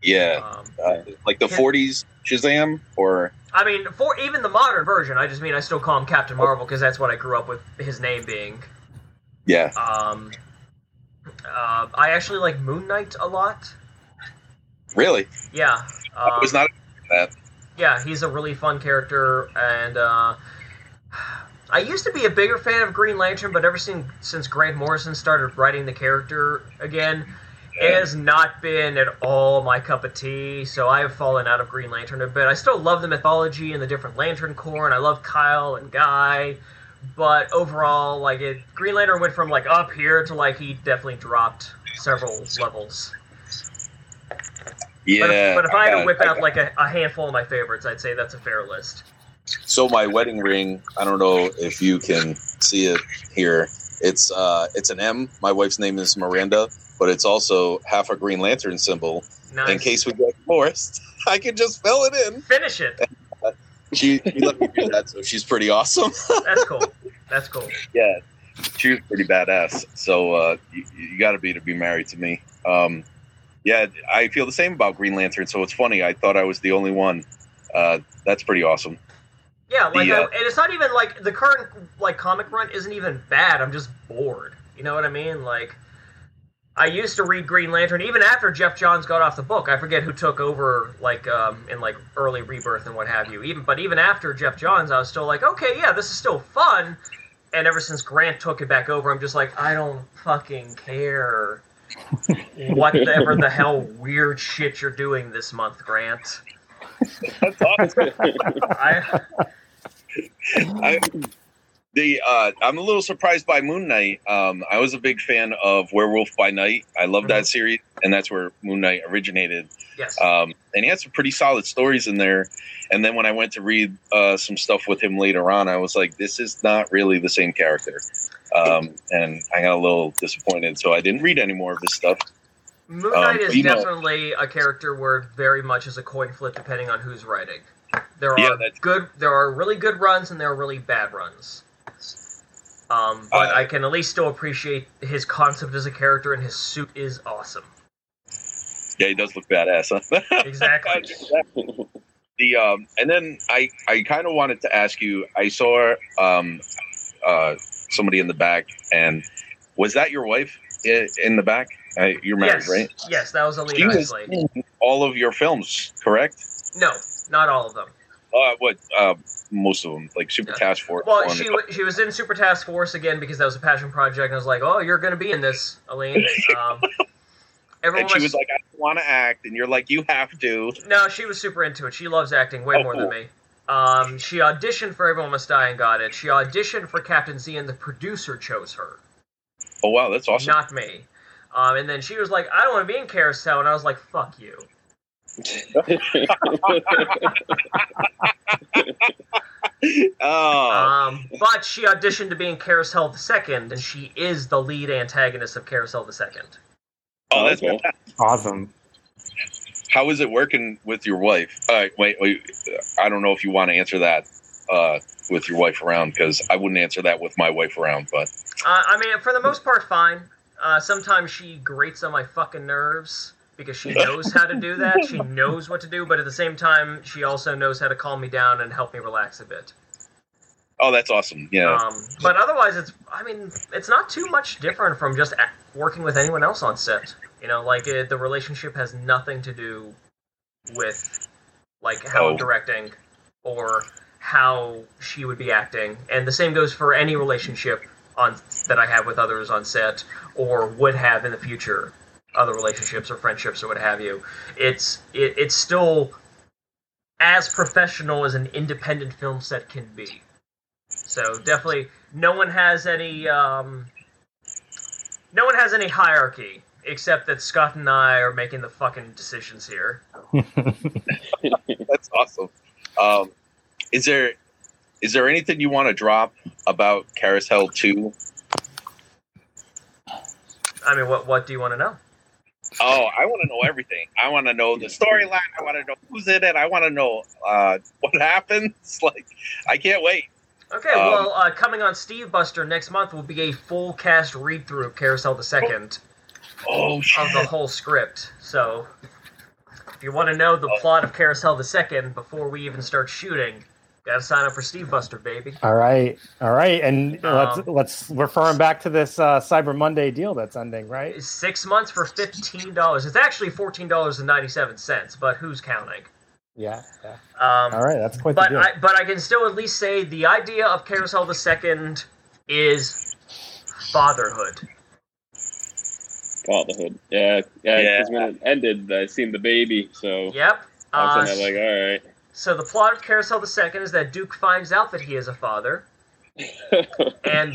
Yeah, Um, uh, like the Yeah. '40s Shazam, or I mean, for even the modern version, I just mean I still call him Captain Marvel because that's what I grew up with his name being. yeah, Um, uh, I actually like Moon Knight a lot. really? Yeah. I Um, was not that. yeah, he's a really fun character, and uh, I used to be a bigger fan of Green Lantern, but ever since since Grant Morrison started writing the character again, it has not been at all my cup of tea. So I have fallen out of Green Lantern a bit. I still love the mythology and the different Lantern Corps, and I love Kyle and Guy. But overall, like it, Green Lantern went from like up here to like he definitely dropped several levels. Yeah, But if, but if I had to whip I out like a, a handful of my favorites, I'd say that's a fair list. so my wedding ring. I don't know if you can see it here. It's uh, it's an M. My wife's name is Miranda, but it's also half a Green Lantern symbol. Nice. In case we get divorced, [LAUGHS] I can just fill it in. Finish it. [LAUGHS] She, she let me do that, so she's pretty awesome. [LAUGHS] That's cool. That's cool. yeah, she was pretty badass. So uh, you, you got to be to be married to me. Um, yeah, I feel the same about Green Lantern. So it's funny. I thought I was the only one. Uh, that's pretty awesome. Yeah, like, The, uh, and it's not even like the current like comic run isn't even bad. I'm just bored. You know what I mean? Like, I used to read Green Lantern even after Geoff Johns got off the book. I forget who took over, like um, in like early Rebirth and what have you. Even but even after Geoff Johns, I was still like, okay, yeah, this is still fun. And ever since Grant took it back over, I'm just like, I don't fucking care. [LAUGHS] Whatever the hell weird shit you're doing this month, Grant. That's awesome. [LAUGHS] I I, the uh, I'm a little surprised by Moon Knight. Um, I was a big fan of Werewolf by Night. I love that series, and that's where Moon Knight originated. yes. Um, and he had some pretty solid stories in there. And then when I went to read uh, some stuff with him later on, I was like, this is not really the same character. Um, and I got a little disappointed, so I didn't read any more of his stuff. Moon Um, Knight is you know- definitely a character where very much is a coin flip depending on who's writing. There are that's- good, there are really good runs and there are really bad runs. Um, but Uh, I can at least still appreciate his concept as a character, and his suit is awesome. Yeah, he does look badass. Huh? [LAUGHS] [LAUGHS] Exactly. the um, and then I I kind of wanted to ask you. I saw um, uh, somebody in the back, and was that your wife in the back? Uh, you're married, yes, right? yes, that was She Alina was all of your films, correct? No, not all of them. Uh, what? Uh, most of them, like Super Yeah. Task Force. Well, she wa- she was in Super Task Force again because that was a passion project. And I was like, "Oh, you're going to be in this, Aline." [LAUGHS] Um, everyone and she was like, "I want to act," and you're like, "You have to." No, she was super into it. She loves acting way Oh, more cool. than me. Um, she auditioned for Everyone Must Die and got it. She auditioned for Captain Z, and the producer chose her, Oh wow, that's awesome. not me. Um, and then she was like, "I don't want to be in Caroushell," and I was like, "Fuck you." Oh, Um, but she auditioned to be in Caroushell the Second, and she is the lead antagonist of Caroushell the Second. oh, that's okay. Awesome. how is it working with your wife? Uh, wait, wait, I don't know if you want to answer that. uh, with your wife around because I wouldn't answer that with my wife around. But Uh, I mean, for the most part, fine. Uh, sometimes she grates on my fucking nerves because she knows how to do that. She [LAUGHS] knows what to do, but at the same time, she also knows how to calm me down and help me relax a bit. oh, that's awesome. Yeah, Um, but otherwise, it's I mean, it's not too much different from just working with anyone else on set. You know, like it, the relationship has nothing to do with like how I'm Oh. directing or how she would be acting, and the same goes for any relationship on that I have with others on set or would have in the future, other relationships or friendships or what have you. It's it, it's still as professional as an independent film set can be. So definitely, no one has any um, no one has any hierarchy except that Scott and I are making the fucking decisions here. [LAUGHS] that's awesome. Um, is there is there anything you want to drop about Caroushell Two? I mean, what what do you want to know? Oh, I want to know everything. I want to know the storyline. I want to know who's in it. I want to know uh, what happens. [LAUGHS] Like, I can't wait. Okay, Um, well, uh, coming on Steve Buster next month will be a full cast read through of Caroushell the Second Oh shit! of the whole script. So, if you want to know the plot of Caroushell the Second before we even start shooting, gotta sign up for Steve Buster, baby. All right, all right, and let's Um, let's referring back to this uh, Cyber Monday deal that's ending, right? Six months for fifteen dollars. It's actually fourteen dollars and ninety seven cents, but who's counting? Yeah, yeah. Um, All right, that's quite the but deal. I but I can still at least say the idea of Caroushell the Second is fatherhood. Fatherhood. Yeah, yeah. Yeah. When it ended, I seen the baby, so Yep. I was Uh, kind of like, all right. So the plot of Caroushell the Second is that Duke finds out that he is a father [LAUGHS] and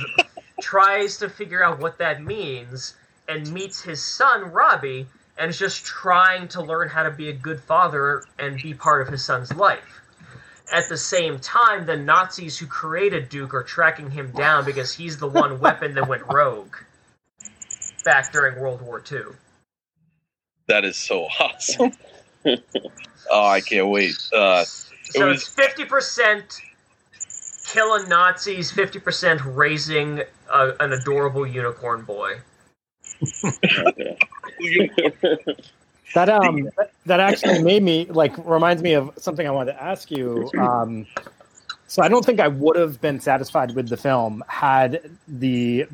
tries to figure out what that means and meets his son Robbie and is just trying to learn how to be a good father and be part of his son's life. At the same time, the Nazis who created Duke are tracking him down because he's the one weapon that went rogue back during World War II. That is so [LAUGHS] awesome. [LAUGHS] oh, I can't wait. Uh, So was- it's fifty percent killing Nazis, fifty percent raising a, an adorable unicorn boy. [LAUGHS] That um that- that actually made me like reminds me of something I wanted to ask you. Um, so I don't think I would have been satisfied with the film had the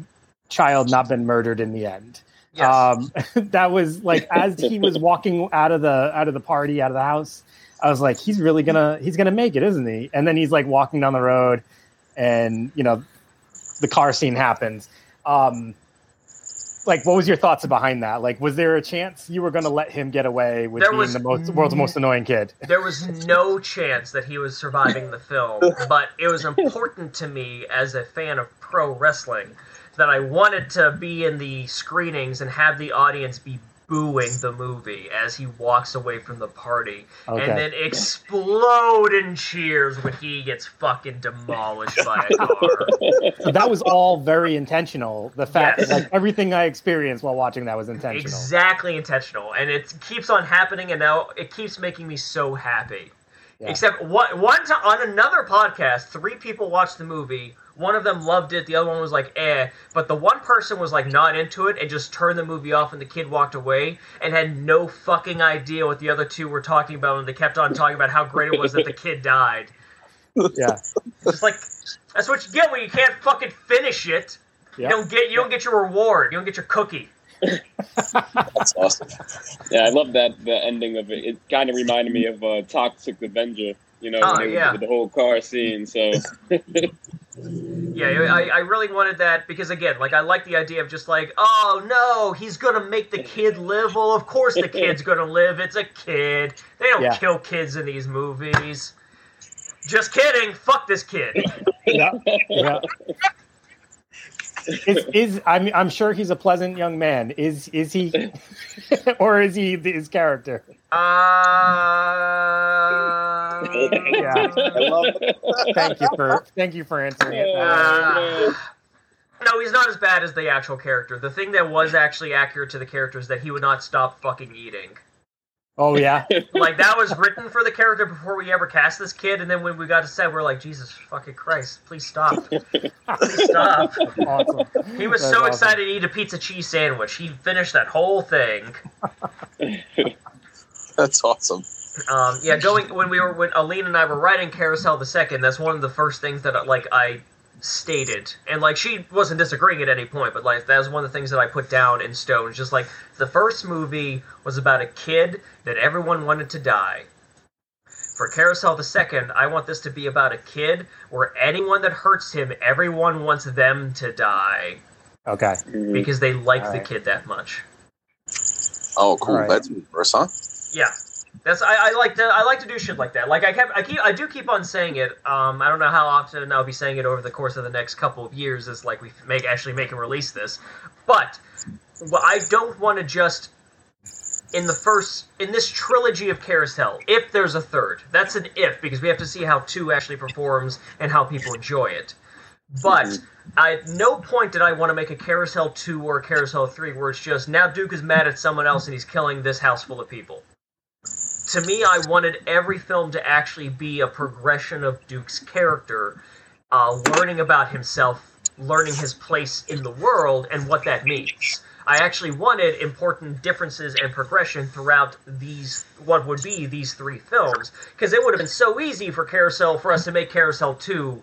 child not been murdered in the end. Yes. Um, [LAUGHS] that was like as he was walking out of the out of the party out of the house, I was like, he's really gonna he's gonna make it, isn't he? And then he's like walking down the road, and you know, the car scene happens. Um, like, what was your thoughts behind that? Like, was there a chance you were gonna let him get away with There being was- the most world's most annoying kid? [LAUGHS] there was no chance that he was surviving the film, but it was important to me as a fan of pro wrestling that I wanted to be in the screenings and have the audience be booing the movie as he walks away from the party Okay. and then explode in cheers when he gets fucking demolished by a car. So that was all very intentional. The fact Yes. that like everything I experienced while watching that was intentional. Exactly intentional, and it keeps on happening, and now it keeps making me so happy. Yeah. Except one one time on another podcast, three people watched the movie. One of them loved it, the other one was like, "eh." But the one person was like not into it and just turned the movie off, and the kid walked away and had no fucking idea what the other two were talking about, and they kept on talking about how great it was that the kid died. Yeah. It's like that's what you get when you can't fucking finish it. You don't get you don't get your reward. You don't get your cookie. that's awesome. yeah, I love that the ending of it. It kind of reminded me of uh, Toxic Avenger. You know, Oh, yeah. the whole car scene. So [LAUGHS] Yeah, I, I really wanted that because again, like I like the idea of just like, oh no, he's gonna make the kid live. Well, of course the [LAUGHS] kid's gonna live. It's a kid. They don't Yeah. kill kids in these movies. Just kidding. Fuck this kid. [LAUGHS] yeah. yeah. Is, is I'm I'm sure he's a pleasant young man. Is is he, [LAUGHS] or is he his character? Uh, Yeah. I. Thank you for thank you for answering it. Uh, no, he's not as bad as the actual character. The thing that was actually accurate to the character is that he would not stop fucking eating. Oh yeah, like that was written for the character before we ever cast this kid, and then when we got to set, we are like, Jesus fucking Christ, please stop, [LAUGHS] please stop. awesome. He was That's so awesome. excited to eat a pizza cheese sandwich. He finished that whole thing. [LAUGHS] [LAUGHS] That's awesome. Um, yeah, going when we were when Aline and I were writing Caroushell the Second, that's one of the first things that like I stated, and like she wasn't disagreeing at any point, but like that was one of the things that I put down in stone. Just like the first movie was about a kid that everyone wanted to die. For Caroushell the Second, I want this to be about a kid where anyone that hurts him, everyone wants them to die Okay. Mhm. because they like the Alright. kid that much. Oh, cool. Alright. That's reverse, huh? Yeah, that's I, I like to I like to do shit like that. Like I kept I keep I do keep on saying it. Um, I don't know how often I'll be saying it over the course of the next couple of years as like we make actually make and release this, but well, I don't want to just in the first in this trilogy of Caroushell, if there's a third, that's an if because we have to see how two actually performs and how people enjoy it. But I, at no point did I want to make a Caroushell 2 or a Caroushell 3 where it's just now Duke is mad at someone else and he's killing this house full of people. To me, I wanted every film to actually be a progression of Duke's character, uh, learning about himself, learning his place in the world, and what that means. I actually wanted important differences and progression throughout these, what would be these three films, because it would have been so easy for Caroushell, for us to make Caroushell 2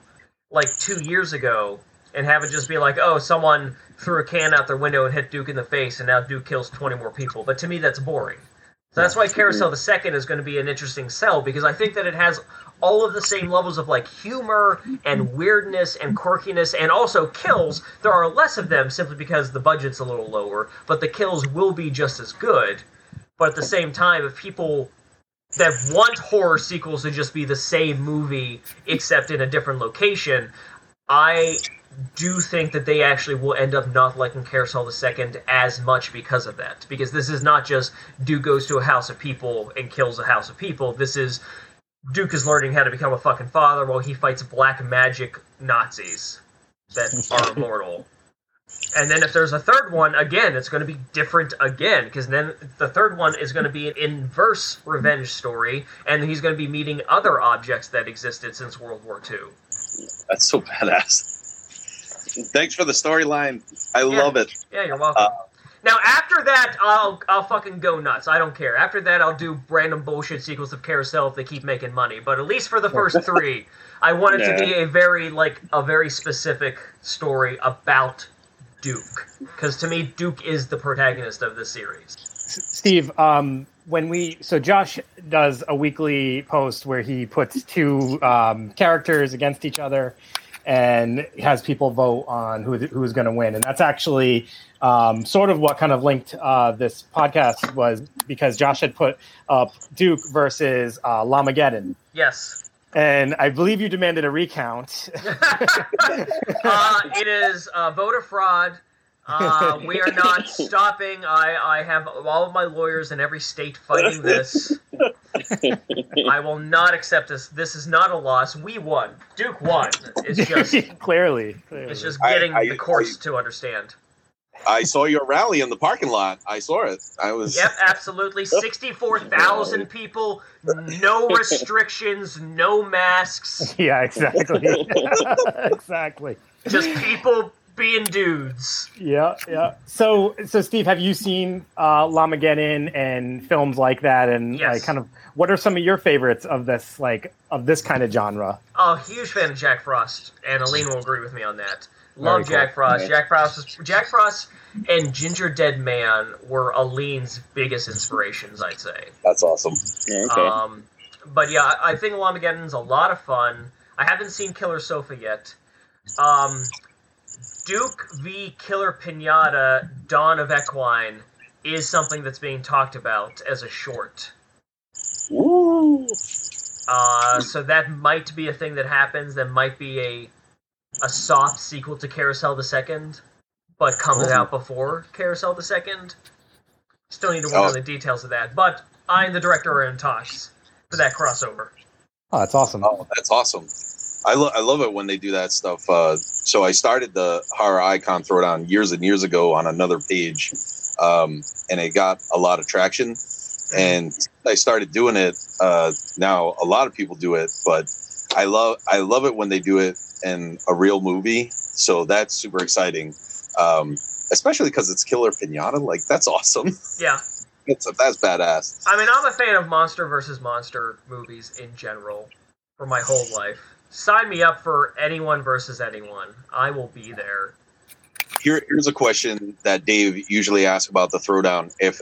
like two years ago and have it just be like, oh, someone threw a can out their window and hit Duke in the face, and now Duke kills 20 more people. But to me, that's boring. So that's why Caroushell the Second is going to be an interesting sell because I think that it has all of the same levels of like humor and weirdness and quirkiness and also kills. There are less of them simply because the budget's a little lower, but the kills will be just as good. But at the same time, if people that want horror sequels to just be the same movie except in a different location, I do think that they actually will end up not liking Caroushell the Second as much because of that. Because this is not just Duke goes to a house of people and kills a house of people. This is Duke is learning how to become a fucking father while he fights black magic Nazis that [LAUGHS] are immortal. And then if there's a third one, again, it's going to be different again, because then the third one is going to be an inverse revenge story, and he's going to be meeting other objects that existed since World War II. That's so badass. Thanks for the storyline. I love it. Yeah, you're welcome. Uh, now after that, I'll I'll fucking go nuts. I don't care. After that, I'll do random bullshit sequels of Caroushell if they keep making money. But at least for the first [LAUGHS] three, I want it to be a very like a very specific story about Duke, because to me, Duke is the protagonist of this series. Steve, um, when we so Josh does a weekly post where he puts two um, characters against each other and has people vote on who who's going to win, and that's actually um, sort of what kind of linked uh, this podcast was because Josh had put up Duke versus uh, Llamageddon, Yes, and I believe you demanded a recount. [LAUGHS] uh, it is uh, voter fraud. Uh, we are not [LAUGHS] stopping. I, I have all of my lawyers in every state fighting this. [LAUGHS] I will not accept this. This is not a loss. We won. Duke won. It's just [LAUGHS] clearly, clearly. it's just getting I- the course to understand. I saw your rally in the parking lot. I saw it. I was. Yep, absolutely. Sixty-four thousand people. No restrictions. No masks. yeah, exactly, exactly. Just people being dudes. Yeah, yeah. So, so Steve, have you seen uh, Llamageddon and films like that? And Yes. like, kind of, what are some of your favorites of this, like, of this kind of genre? Oh, huge fan of Jack Frost, and Aline will agree with me on that. Very Love cool. Jack Frost. Nice. Jack Frost, was, Jack Frost, and Gingerdead Man were Aline's biggest inspirations, I'd say. That's awesome. Yeah, okay. Um, but yeah, I I think Llamageddon's a lot of fun. I haven't seen Killer Sofa yet. Um, Duke v. Killer Pinata, Dawn of Equine, is something that's being talked about as a short. Woo! Uh, so that might be a thing that happens. That might be a a soft sequel to Caroushell the Second, but comes Oh. out before Caroushell the Second. Still need to work Oh. on the details of that, but I and the director are in talks for that crossover. Oh, that's awesome. Oh, that's awesome. I, lo- I love it when they do that stuff. Uh, so I started the horror icon throwdown years and years ago on another page, um, and it got a lot of traction. and I started doing it. Uh, now a lot of people do it, but I love I love it when they do it in a real movie. So that's super exciting, um, especially because it's Killer Pinata. Like that's awesome. [LAUGHS] Yeah. That's that's badass. I mean, I'm a fan of monster versus monster movies in general for my whole life. Sign me up for anyone versus anyone. I will be there. Here, here's a question that Dave usually asks about the throwdown. If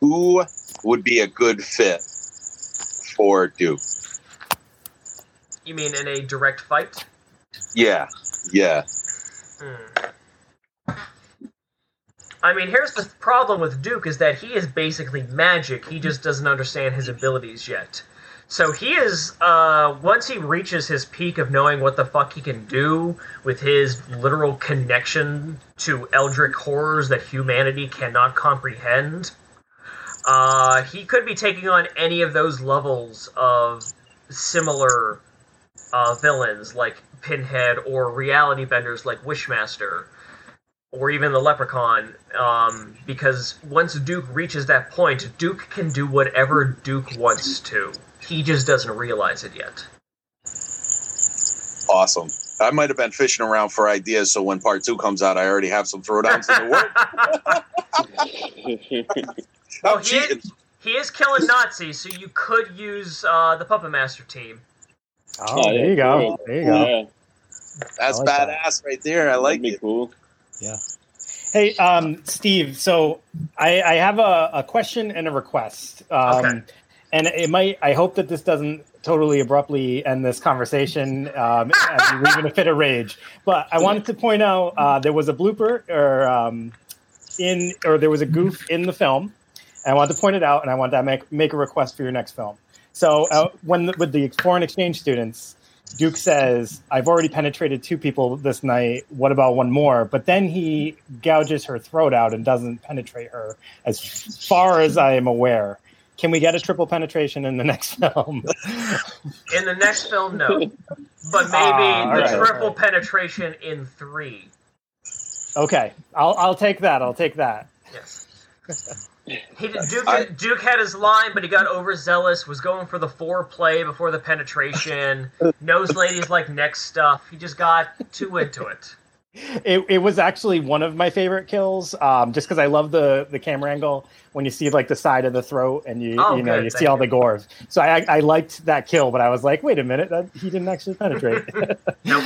who would be a good fit for Duke? You mean in a direct fight? Yeah, yeah. Hmm. I mean, here's the problem with Duke is that he is basically magic. He just doesn't understand his abilities yet. So he is uh, once he reaches his peak of knowing what the fuck he can do with his literal connection to eldritch horrors that humanity cannot comprehend. Uh, he could be taking on any of those levels of similar uh, villains like Pinhead or reality benders like Wishmaster or even the Leprechaun. Um, because once Duke reaches that point, Duke can do whatever Duke wants to. He just doesn't realize it yet. Awesome. I might have been fishing around for ideas, so when part two comes out, I already have some throwdowns in the work. [LAUGHS] [LAUGHS] Well, I'm he is, he is killing Nazis, so you could use uh, the Puppet Master team. Oh, there you go. There you go. Yeah, That's I like that. badass right there. I like that'd be it. cool. Yeah. Hey, um, Steve. So I, I have a, a question and a request. Um, Okay. And it might. I hope that this doesn't totally abruptly end this conversation um, as you leave in a fit of rage. But I wanted to point out uh, there was a blooper or um, in or there was a goof in the film. And I wanted to point it out, and I wanted to make make a request for your next film. So uh, when the, with the foreign exchange students, Duke says, "I've already penetrated two people this night. What about one more?" But then he gouges her throat out and doesn't penetrate her, as far as I am aware. Can we get a triple penetration in the next [LAUGHS] film? In the next film, no. But maybe Ah, the right, triple all right. penetration in three. okay, I'll I'll take that. I'll take that. Yes. He did, Duke, I- Duke had his line, but he got overzealous. Was going for the foreplay before the penetration. [LAUGHS] Knows ladies like neck stuff. He just got too into it. It, it was actually one of my favorite kills, um, just because I love the the camera angle when you see like the side of the throat and you Oh, you know good, you see thank all you. the gore. So I I liked that kill, but I was like, wait a minute, that, he didn't actually penetrate. [LAUGHS] [LAUGHS] Nope.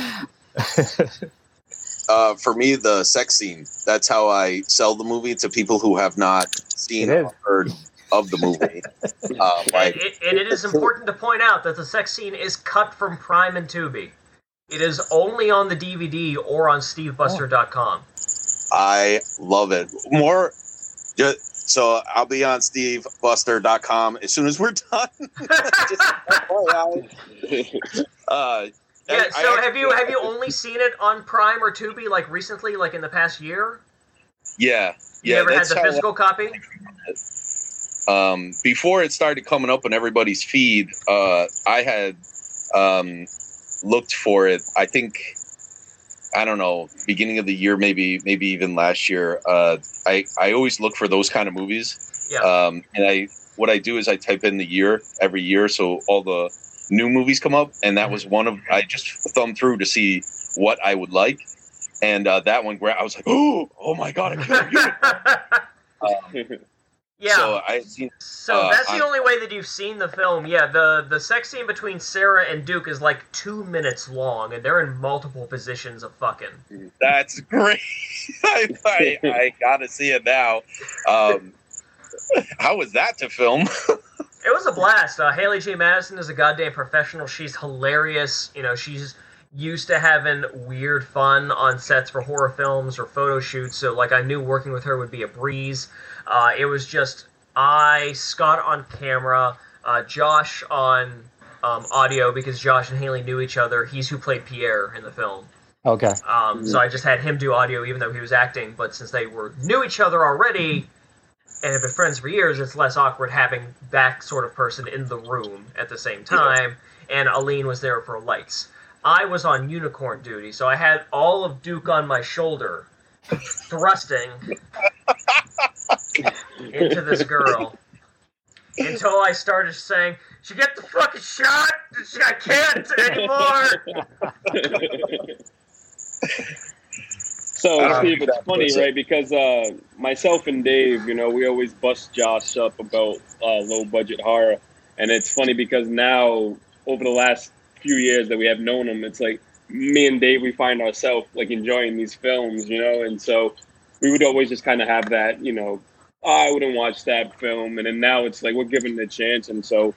Uh, for me, the sex scene. That's how I sell the movie to people who have not seen or heard of the movie. [LAUGHS] uh, And it, and it is important to point out that the sex scene is cut from Prime and Tubi. It is only on the DVD or on SteveBuster.com. I love it. More, just, so I'll be on stevebuster.com as soon as we're done. [LAUGHS] Just [LAUGHS] uh, Yeah. I- So I have you have you only seen it on Prime or Tubi like recently, like in the past year? Yeah, You yeah. ever had the physical copy? um, before it started coming up on everybody's feed, uh, I had um, looked for it. I think I don't know, beginning of the year, maybe maybe even last year. Uh, I I always look for those kind of movies, Yeah. um, and I what I do is I type in the year every year, so all the new movies come up, and that was one of I just thumbed through to see what I would like. And uh, that one, gra- I was like, "Oh, [GASPS] oh my god, a killer unicorn!" Yeah. So I seen So Uh, that's the I- only way that you've seen the film. Yeah, the the sex scene between Sarah and Duke is like two minutes long, and they're in multiple positions of fucking. That's [LAUGHS] great. I, I, I gotta see it now. Um, how was that to film? [LAUGHS] It was a blast. Uh, Haley J. Madison is a goddamn professional. She's hilarious. You know, she's used to having weird fun on sets for horror films or photo shoots. So, like, I knew working with her would be a breeze. Uh, it was just I, Scott on camera, uh, Josh on um, audio because Josh and Haley knew each other. He's who played Pierre in the film. okay, Um, So I just had him do audio, even though he was acting. But since they were knew each other already and have been friends for years, it's less awkward having that sort of person in the room at the same time. And Aline was there for lights. I was on unicorn duty, so I had all of Duke on my shoulder, thrusting [LAUGHS] [LAUGHS] into this girl. until I started saying, "She get the fucking shot. She- I can't anymore." So, Um, Steve, it's funny, it- right? Because uh, myself and Dave, you know, we always bust Josh up about uh, low budget horror. And it's funny because now, over the last few years that we have known him, it's like me and Dave, we find ourselves like enjoying these films, you know? And so we would always just kind of have that, you know, "Oh, I wouldn't watch that film. And then now it's like we're giving the chance. And so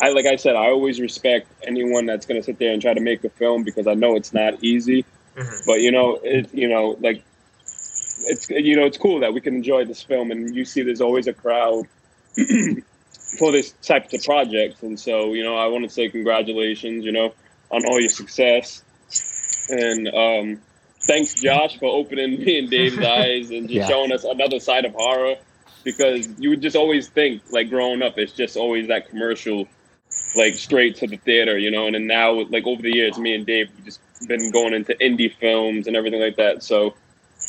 I, like I said, I always respect anyone that's going to sit there and try to make a film because I know it's not easy Mhm. but you know it you know like it's you know it's cool that we can enjoy this film and you see there's always a crowd [CLEARS THROAT] for this type of projects and so you know i want to say congratulations you know on all your success and um thanks josh for opening me and dave's [LAUGHS] eyes and just Yeah. showing us another side of horror because you would just always think like growing up it's just always that commercial like straight to the theater, you know. And then now, like over the years, me and Dave have just been going into indie films and everything like that. So,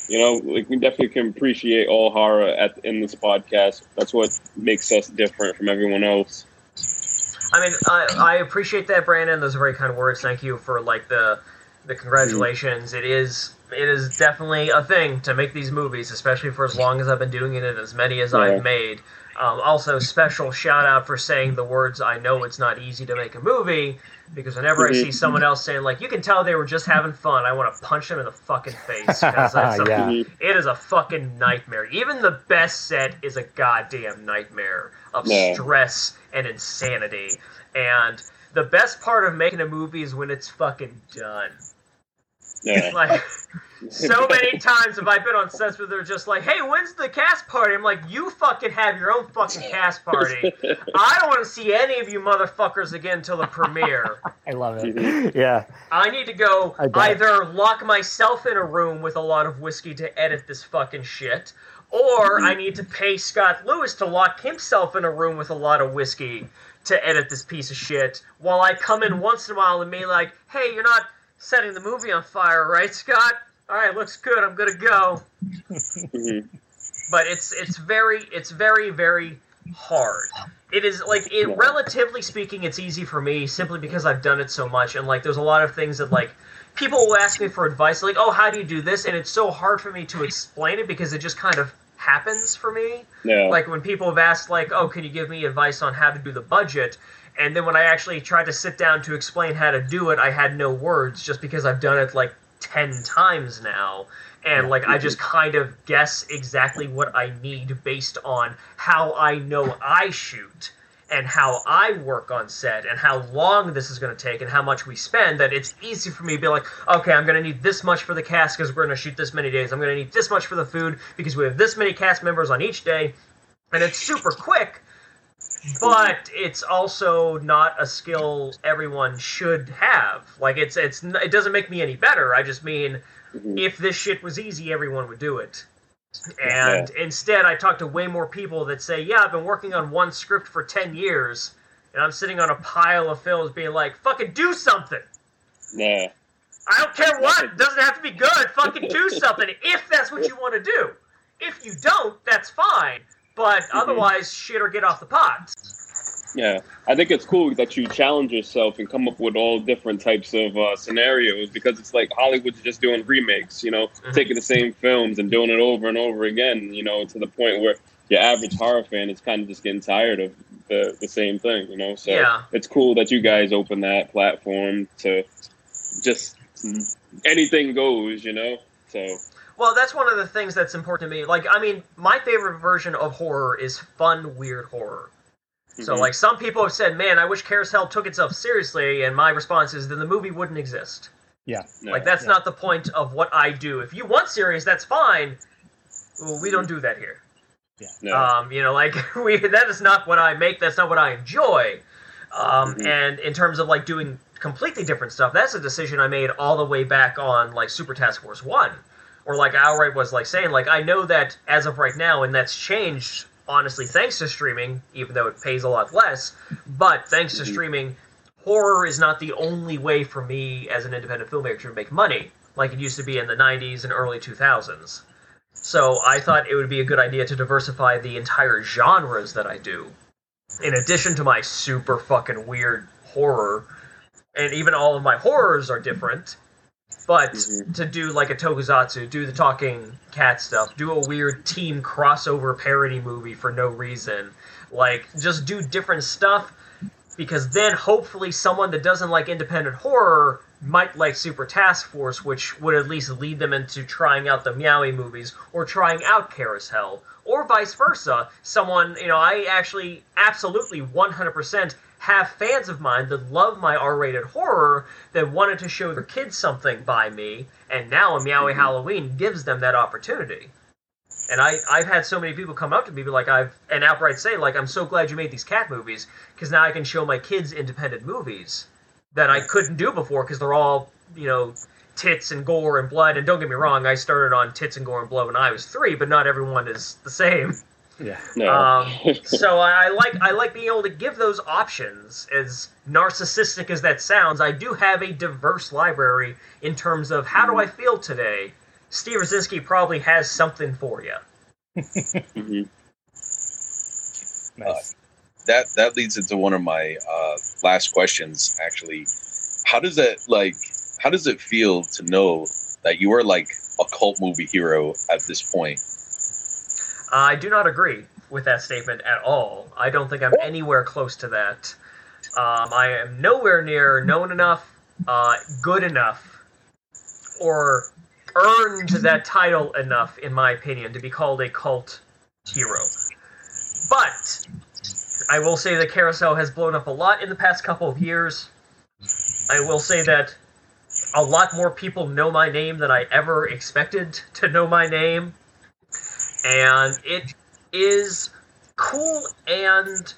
you know, like we definitely can appreciate all horror at in this podcast. That's what makes us different from everyone else. I mean, I, I appreciate that, Brandon. Those are very kind words. Thank you for like the the congratulations. It is it is definitely a thing to make these movies, especially for as long as I've been doing it and as many as Yeah. I've made. Um, also, special shout out for saying the words "I know it's not easy to make a movie," because whenever I see someone else saying like, "You can tell they were just having fun," I want to punch them in the fucking face. 'cause that's [LAUGHS] a- Yeah. It is a fucking nightmare. Even the best set is a goddamn nightmare of Yeah. stress and insanity. And the best part of making a movie is when it's fucking done. Yeah. Like, [LAUGHS] so many times have I been on sets where they're just like, hey, when's the cast party? I'm like, you fucking have your own fucking cast party. [LAUGHS] I don't want to see any of you motherfuckers again till the premiere. [LAUGHS] I love it. Mm-hmm. Yeah. I need to go either lock myself in a room with a lot of whiskey to edit this fucking shit, or I mm-hmm. need to pay Scott Lewis to lock himself in a room with a lot of whiskey to edit this piece of shit, while I come in once in a while and be like, hey, you're not setting the movie on fire, right, Scott? All right, looks good. I'm gonna go. Mhm. But it's it's very it's very very hard. It is like it Yeah. relatively speaking, it's easy for me simply because I've done it so much, and like there's a lot of things that like people will ask me for advice, like, oh, how do you do this? And it's so hard for me to explain it because it just kind of happens for me. Yeah. Like when people have asked, like, oh, can you give me advice on how to do the budget? And then when I actually tried to sit down to explain how to do it, I had no words just because I've done it like 10 times now. And like I just kind of guess exactly what I need based on how I know I shoot and how I work on set and how long this is going to take and how much we spend that it's easy for me to be like, okay, I'm going to need this much for the cast because we're going to shoot this many days. I'm going to need this much for the food because we have this many cast members on each day. And it's super quick, but it's also not a skill everyone should have. Like it's it's it doesn't make me any better. I just mean Mhm. if this shit was easy, everyone would do it. And instead, I talk to way more people that say, "Yeah, I've been working on one script for ten years, and I'm sitting on a pile of films, being like, fucking do something." Yeah. I don't care what. It doesn't have to be good. Fucking do something if that's what you want to do. If you don't, that's fine. But otherwise, shit or get off the pot. Yeah, I think it's cool that you challenge yourself and come up with all different types of uh, scenarios because it's like Hollywood's just doing remakes, you know, Mhm. taking the same films and doing it over and over again, you know, to the point where your average horror fan is kind of just getting tired of the, the same thing, you know. So Yeah. it's cool that you guys open that platform to just anything goes, you know. So Well, that's one of the things that's important to me. Like, I mean, my favorite version of horror is fun, weird horror. So, mhm. like, some people have said, "Man, I wish Caroushell took itself seriously," and my response is, "Then the movie wouldn't exist." Yeah. no. Like, that's Yeah. not the point of what I do. If you want serious, that's fine. Well, we don't do that here. Yeah, no. Um, you know, like [LAUGHS] we that is not what I make. That's not what I enjoy. Um, Mhm. And in terms of like doing completely different stuff, that's a decision I made all the way back on like Super Task Force One, or like outright was like saying like I know that as of right now, and that's changed honestly thanks to streaming, even though it pays a lot less. But thanks to Mhm. streaming, horror is not the only way for me as an independent filmmaker to make money, like it used to be in the '90s and early 2000s. So I thought it would be a good idea to diversify the entire genres that I do. in addition to my super fucking weird horror, and even all of my horrors are different. But Mhm. to do like a tokusatsu, do the talking cat stuff, do a weird team crossover parody movie for no reason, like just do different stuff because then hopefully someone that doesn't like independent horror might like Super Task Force, which would at least lead them into trying out the Meowey movies or trying out Caroushell, or vice versa. Someone, you know, I actually absolutely 100% have fans of mine that love my R-rated horror that wanted to show their kids something by me, and now a Meowey mm-hmm. Halloween gives them that opportunity. And I, I've had so many people come up to me be like I've and outright say like I'm so glad you made these cat movies because now I can show my kids independent movies that I couldn't do before because they're all you know tits and gore and blood. And don't get me wrong, I started on tits and gore and blood when I was three, but not everyone is the same. [LAUGHS] Yeah. No. Um, [LAUGHS] so I I like I like being able to give those options. As narcissistic as that sounds, I do have a diverse library in terms of how do I feel today. Steve Rudzinski probably has something for you. [LAUGHS] Mhm. Nice. that that leads into one of my uh, last questions. Actually, how does that like? How does it feel to know that you are like a cult movie hero at this point? I do not agree with that statement at all. I don't think I'm anywhere close to that. Um, I am nowhere near known enough, uh, good enough, or earned that title enough, in my opinion, to be called a cult hero. But I will say that Caroushell has blown up a lot in the past couple of years. I will say that a lot more people know my name than I ever expected to know my name and it is cool and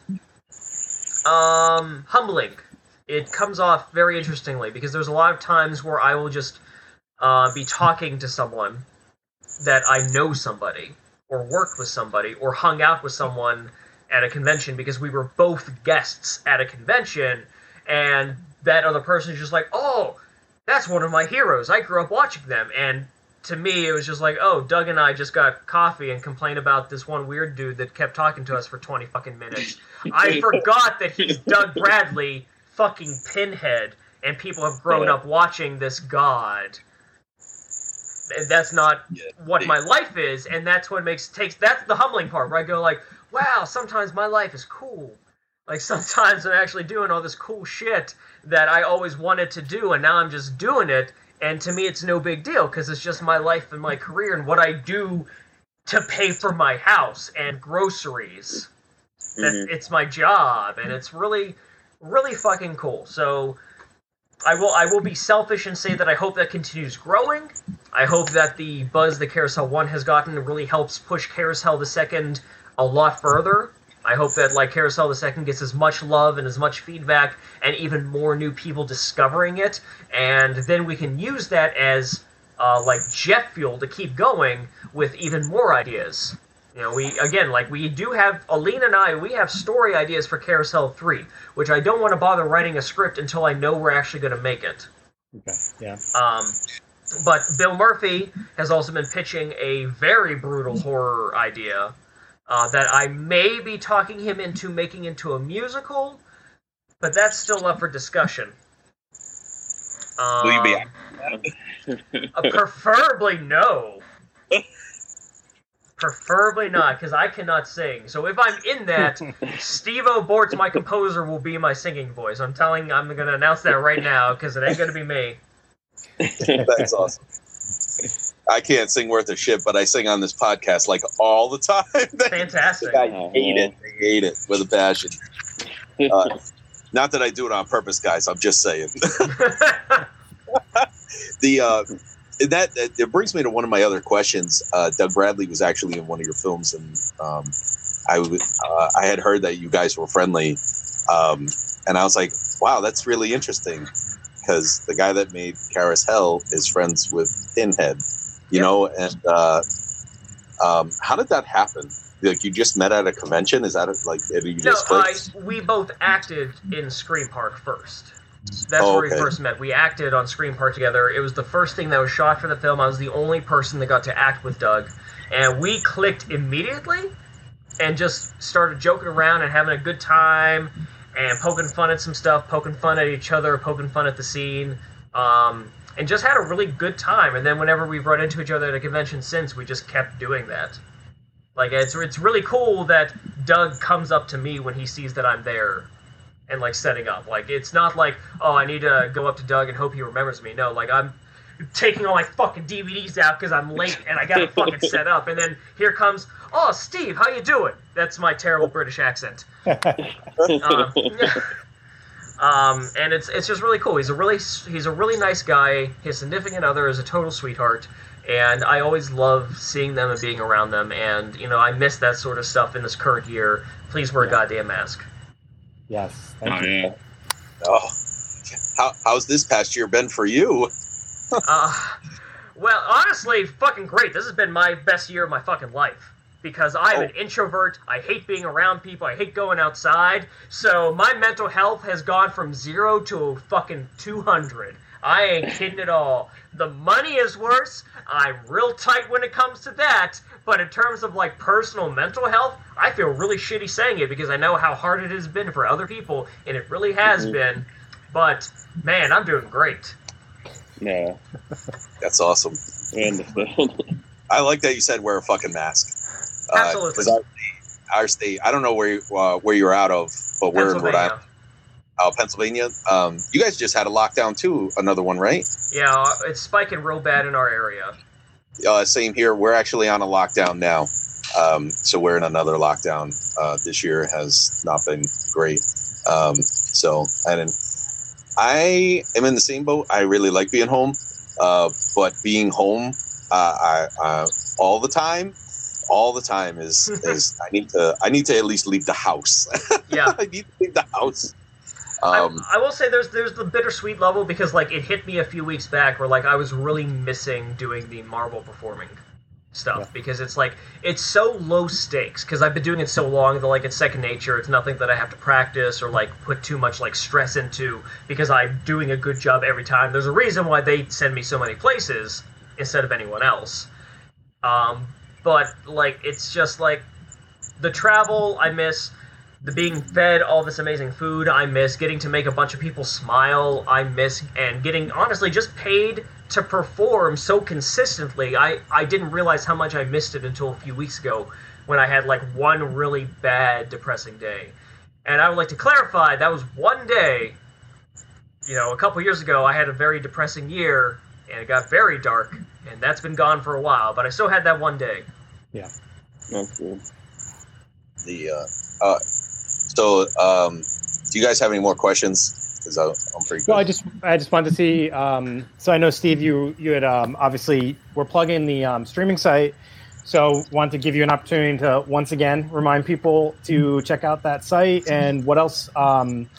um, humbling. It comes off very interestingly because there's a lot of times where I will just uh, be talking to someone that I know somebody or worked with somebody or hung out with someone at a convention because we were both guests at a convention and that other person is just like, oh, that's one of my heroes. I grew up watching them. And to me, it was just like, oh, Doug and I just got coffee and complained about this one weird dude that kept talking to us for 20 fucking minutes. [LAUGHS] I forgot that he's Doug Bradley, fucking Pinhead, and people have grown up watching this god. And that's not what my life is, and that's what makes takes that's the humbling part where I go like, wow, sometimes my life is cool. Like [LAUGHS] sometimes I'm actually doing all this cool shit that I always wanted to do, and now I'm just doing it. And to me, it's no big deal because it's just my life and my career and what I do to pay for my house and groceries. That Mhm. it's my job, and it's really, really fucking cool. So. I will I will be selfish and say that I hope that continues growing. I hope that the buzz that Caroushell One has gotten really helps push Caroushell the Second a lot further. I hope that like Caroushell the Second gets as much love and as much feedback and even more new people discovering it, and then we can use that as uh, like jet fuel to keep going with even more ideas. You know, we again like we do have Aline and I. We have story ideas for Caroushell Three, which I don't want to bother writing a script until I know we're actually going to make it. Okay. Yeah. Um, but Bill Murphy has also been pitching a very brutal horror idea uh, that I may be talking him into making into a musical, but that's still up for discussion. Um, Will you be uh, preferably no. Preferably not, because I cannot sing. So if I'm in that, Steve O'Bort's my composer will be my singing voice. I'm telling, I'm going to announce that right now because it ain't going to be me. That's awesome. I can't sing worth a shit, but I sing on this podcast like all the [LAUGHS] time. Fantastic. I hate it. I hate it with a passion. [LAUGHS] Uh, not that I do it on purpose, guys. I'm just saying. [LAUGHS] the uh, that it brings me to one of my other questions. Uh, Doug Bradley was actually in one of your films, and um, I w- uh, I had heard that you guys were friendly, um, and I was like, wow, that's really interesting because the guy that made Caroushell is friends with Pinhead, you Yep. know, and uh, um, how did that happen? Like you just met at a convention? Is that like did you no, just I, clicked? we both acted in Scream Park first. That's Oh, where okay. we first met. We acted on Scream Park together. It was the first thing that was shot for the film. I was the only person that got to act with Doug, and we clicked immediately. and just started joking around and having a good time and poking fun at some stuff, poking fun at each other, poking fun at the scene, um, and just had a really good time. And then whenever we've run into each other at a convention since, we just kept doing that. Like it's it's really cool that Doug comes up to me when he sees that I'm there and like setting up. Like it's not like, oh, I need to go up to Doug and hope he remembers me. No, like I'm taking all my fucking DVDs out because I'm late and I gotta fucking [LAUGHS] set up. And then here comes, oh, Steve, how you doing? That's my terrible British accent. [LAUGHS] um, [LAUGHS] um, and it's it's just really cool. He's a really he's a really nice guy. His significant other is a total sweetheart, and I always love seeing them and being around them. And you know, I miss that sort of stuff in this current year. Please wear a goddamn mask. Yes. Oh, you. yeah. Oh, how, how's this past year been for you? Uh, well, honestly, fucking great. This has been my best year of my fucking life because I'm an introvert. I hate being around people. I hate going outside. So my mental health has gone from zero to fucking 200. I ain't kidding at all. The money is worse. I'm real tight when it comes to that. But in terms of like personal mental health, I feel really shitty saying it because I know how hard it has been for other people, and it really has Mhm. been. But man, I'm doing great. Yeah. That's awesome. I understand. [LAUGHS] I like that you said wear a fucking mask. Uh, our, state, our state, I don't know where you, uh, where you're out of, but we're in Rhode. Island, uh, Pennsylvania. Um, you guys just had a lockdown too, another one, right? Yeah, it's spiking real bad in our area. Uh, same here. We're actually on a lockdown now. Um, so we're in another lockdown. Uh, this year has not been great. Um, so I and I am in the same boat. I really like being home, uh, but being home uh, I, uh, all the time, all the time is [LAUGHS] is I need to I need to at least leave the house. [LAUGHS] Yeah. I need to leave the house. I- Um, I, will say there's there's the bittersweet level because like it hit me a few weeks back where like I was really missing doing the Marvel performing stuff Yeah. because it's like it's so low stakes because I've been doing it so long that like it's second nature. It's nothing that I have to practice or like put too much like stress into because I'm doing a good job every time. There's a reason why they send me so many places instead of anyone else. Um, but like it's just like the travel I miss, the being fed all this amazing food I miss, getting to make a bunch of people smile I miss, and getting honestly just paid to perform so consistently. I I didn't realize how much I missed it until a few weeks ago when I had like one really bad depressing day. And I would like to clarify that was one day. You know, a couple years ago I had a very depressing year and it got very dark and that's been gone for a while, but I still had that one day. That's good. the uh, uh, so um, do you guys have any more questions? Because I'm pretty good. Well, I just I just wanted to see. Um, so I know Steve, you you had um, obviously we're plugging the um, streaming site, so want to give you an opportunity to once again remind people to check out that site and what else, um,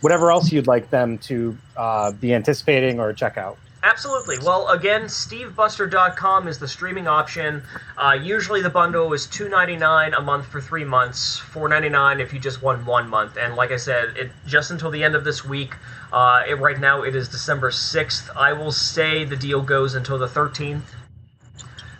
whatever else you'd like them to uh, be anticipating or check out. Absolutely. Well, again, stevebuster.com is the streaming option. Uh, usually the bundle is $2.99 a month for three months, $4.99 if you just want one month. And like I said, it just until the end of this week. Uh, it, right now it is December 6th. I will say the deal goes until the 13th.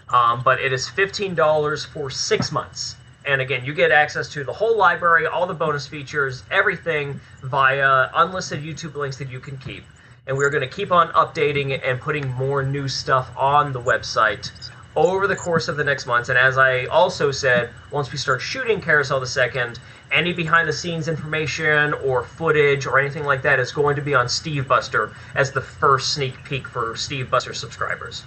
Um, but it is $15 for six months. And again, you get access to the whole library, all the bonus features, everything via unlisted YouTube links that you can keep and we're going to keep on updating and putting more new stuff on the website over the course of the next months. And as I also said, once we start shooting Caroushell the Second, any behind the scenes information or footage or anything like that is going to be on Steve Buster as the first sneak peek for Steve Buster subscribers.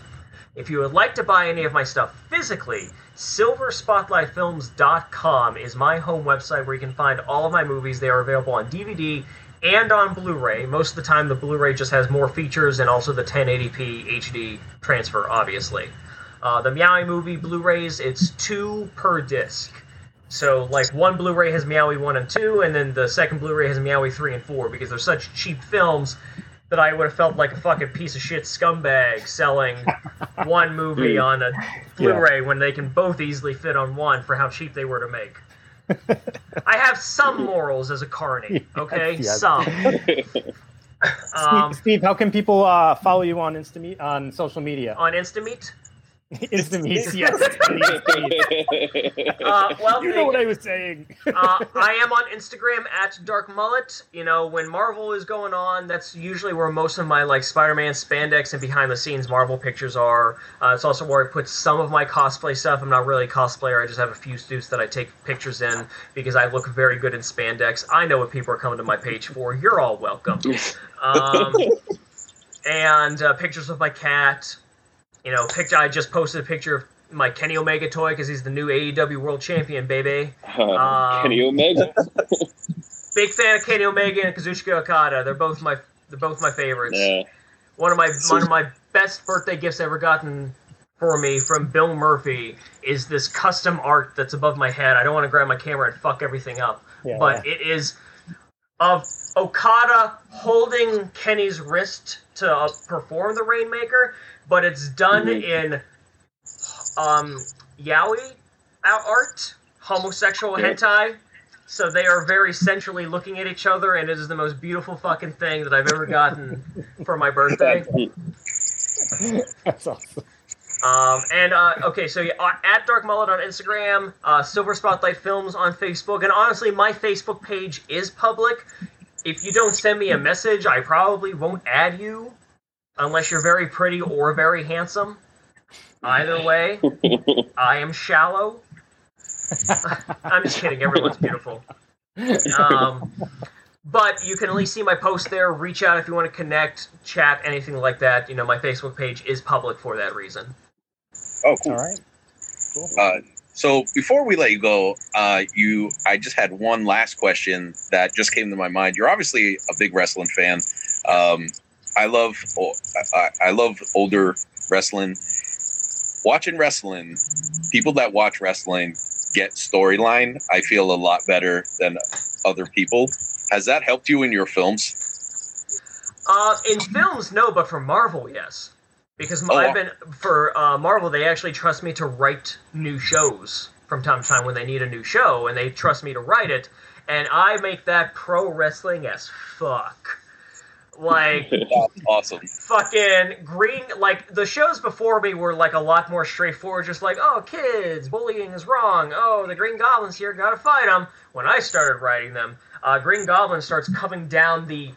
If you would like to buy any of my stuff physically, silverspotlightfilms.com is my home website where you can find all of my movies. They are available on DVD and on Blu-ray. Most of the time, the Blu-ray just has more features and also the 1080p HD transfer, obviously. Uh, the Meowey movie Blu-rays, it's two per disc. So, like, one Blu-ray has Meowey 1 and 2, and then the second Blu-ray has Meowey 3 and 4, because they're such cheap films that I would have felt like a fucking piece of shit scumbag selling [LAUGHS] one movie on a Blu-ray when they can both easily fit on one for how cheap they were to make. I have some morals as a carny, [LAUGHS] okay? Yes, yes. Some. [LAUGHS] Um, Steve, Steve, how can people uh, follow you on Insta on social media? on Instameet, [LAUGHS] Instant meats, yes. [LAUGHS] Uh, well, you know what I was saying. uh, I am on Instagram at Dark Mullet. You know, when Marvel is going on, that's usually where most of my like Spider-Man spandex and behind-the-scenes Marvel pictures are. Uh, it's also where I put some of my cosplay stuff. I'm not really a cosplayer. I just have a few suits that I take pictures in because I look very good in spandex. I know what people are coming to my page for. You're all welcome. [LAUGHS] Um, and uh, pictures of my cat. You know, picture. I just posted a picture of my Kenny Omega toy because he's the new AEW World Champion, baby. Uh, [LAUGHS] Kenny Omega. [LAUGHS] Big fan of Kenny Omega and Kazuchika Okada. They're both my they're both my favorites. Yeah. One of my one of my best birthday gifts ever gotten for me from Bill Murphy is this custom art that's above my head. I don't want to grab my camera and fuck everything up, Yeah, but it is of Okada holding Kenny's wrist to uh, perform the Rainmaker, but it's done Mhm. in um yaoi art, homosexual hentai. So they are very centrally looking at each other, and it is the most beautiful fucking thing that I've ever gotten [LAUGHS] for my birthday. That's awesome. Um, and uh, okay, so yeah, uh, at Dark Mullet on Instagram, uh, Silver Spotlight Films on Facebook, and honestly, my Facebook page is public. If you don't send me a message, I probably won't add you, unless you're very pretty or very handsome. Either way, [LAUGHS] I am shallow. [LAUGHS] I'm just kidding. Everyone's beautiful. Um, but you can at least see my post there. Reach out if you want to connect, chat, anything like that. You know, my Facebook page is public for that reason. Oh, cool. All right. Cool. Uh, so before we let you go, uh, you, I just had one last question that just came to my mind. You're obviously a big wrestling fan. Um, I love, I, I love older wrestling. Watching wrestling, people that watch wrestling get storyline. I feel a lot better than other people. Has that helped you in your films? Uh, in films, no, but for Marvel, yes. Because Oh, I've been for uh, Marvel, they actually trust me to write new shows from time to time when they need a new show, and they trust me to write it, and I make that pro wrestling as fuck. Like [LAUGHS] awesome. fucking green like the shows before me were like a lot more straightforward just like oh kids bullying is wrong oh the green goblins here gotta fight them when i started writing them uh, green goblin starts coming down the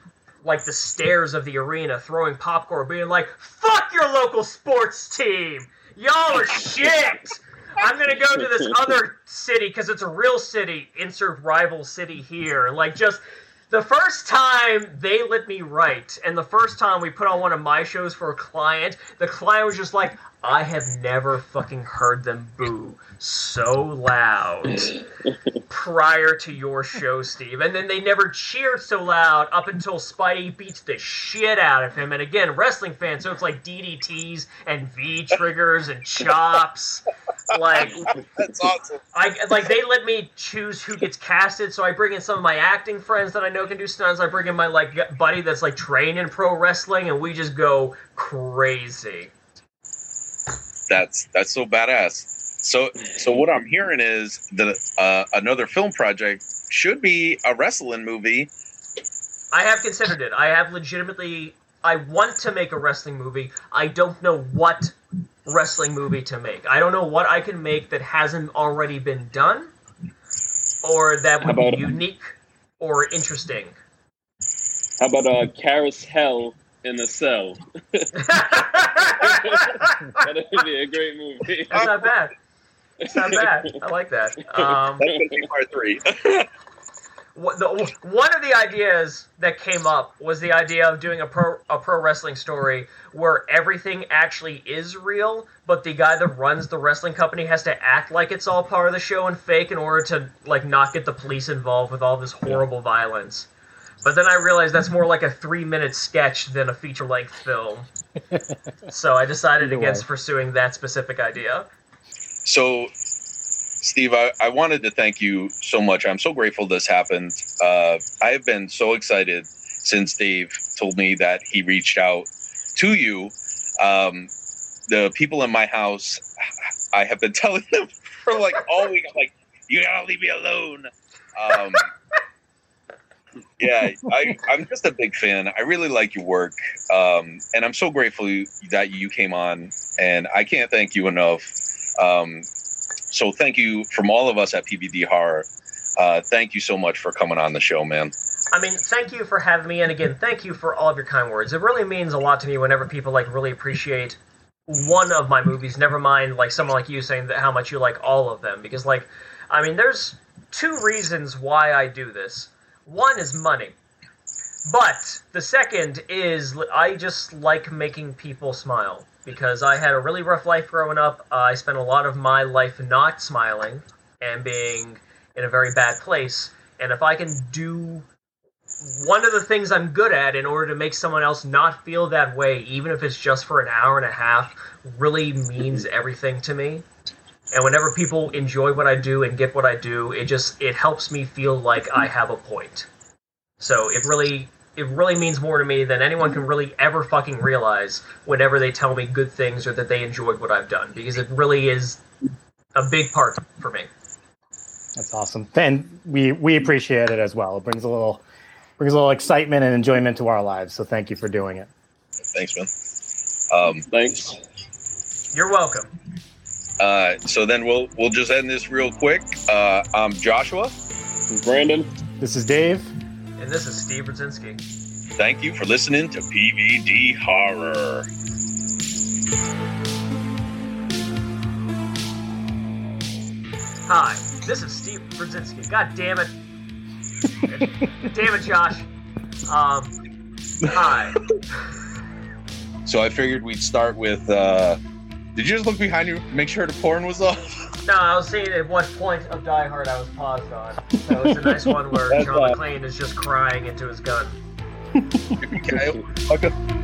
like the stairs of the arena throwing popcorn being like fuck your local sports team! Y'all are shit! I'm gonna go to this other city because it's a real city insert rival city here. Like just the first time they let me write, and the first time we put on one of my shows for a client, the client was just like, I have never fucking heard them boo so loud [LAUGHS] prior to your show, Steve. And then they never cheered so loud up until Spidey beats the shit out of him. And again, wrestling fans, so it's like DDTs and V triggers and chops. Like, That's awesome. I like they let me choose who gets casted, so I bring in some of my acting friends that I know can do stunts. I bring in my like buddy that's like trained in pro wrestling, and we just go crazy. That's that's so badass. So so what I'm hearing is that uh, another film project should be a wrestling movie. I have considered it. I have legitimately. I want to make a wrestling movie. I don't know what wrestling movie to make. I don't know what I can make that hasn't already been done, or that would about- be unique or interesting. How about uh, Caroushell in a cell? [LAUGHS] That would be a great movie. It's not bad. It's not bad. I like that. Um, That's gonna be part three. [LAUGHS] The, one of the ideas that came up was the idea of doing a pro a pro wrestling story where everything actually is real, but the guy that runs the wrestling company has to act like it's all part of the show and fake in order to like not get the police involved with all this horrible violence. But then I realized that's more like a three minute sketch than a feature length film. [LAUGHS] so I decided Either against way. pursuing that specific idea. So, Steve, I, I wanted to thank you so much. I'm so grateful this happened. Uh, I have been so excited since Dave told me that he reached out to you. Um, the people in my house, I have been [LAUGHS] telling them for like all week, I'm like, you gotta leave me alone. Um, yeah, I, I'm just a big fan. I really like your work, um, and I'm so grateful that you came on. And I can't thank you enough. Um, so thank you from all of us at PVD Horror. Uh, thank you so much for coming on the show, man. I mean, thank you for having me, and again, thank you for all of your kind words. It really means a lot to me whenever people like really appreciate one of my movies. Never mind, like someone like you saying that how much you like all of them, because like, I mean, there's two reasons why I do this. One is money, but the second is I just like making people smile because I had a really rough life growing up. Uh, I spent a lot of my life not smiling and being in a very bad place. And if I can do one of the things I'm good at in order to make someone else not feel that way, even if it's just for an hour and a half, really means everything to me. And whenever people enjoy what I do and get what I do, it just it helps me feel like I have a point. So it really it really means more to me than anyone can really ever fucking realize whenever they tell me good things or that they enjoyed what I've done because it really is a big part for me. That's awesome, and we we appreciate it as well. It brings a little brings a little excitement and enjoyment to our lives. So thank you for doing it. Thanks, man. Um, Thanks. You're welcome. Uh, so then we'll we'll just end this real quick. Uh, I'm Joshua. This is Brandon. This is Dave. And this is Steve Rudzinski. Thank you for listening to PVD Horror. Hi, this is Steve Rudzinski. God damn it. [LAUGHS] damn it, Josh. Um, hi. So I figured we'd start with. Uh, did you just look behind you, make sure the porn was off? No, I was seeing at what point of Die Hard I was paused on. So it's a nice [LAUGHS] one where John. McClane is just crying into his gun. [LAUGHS] Okay. Okay.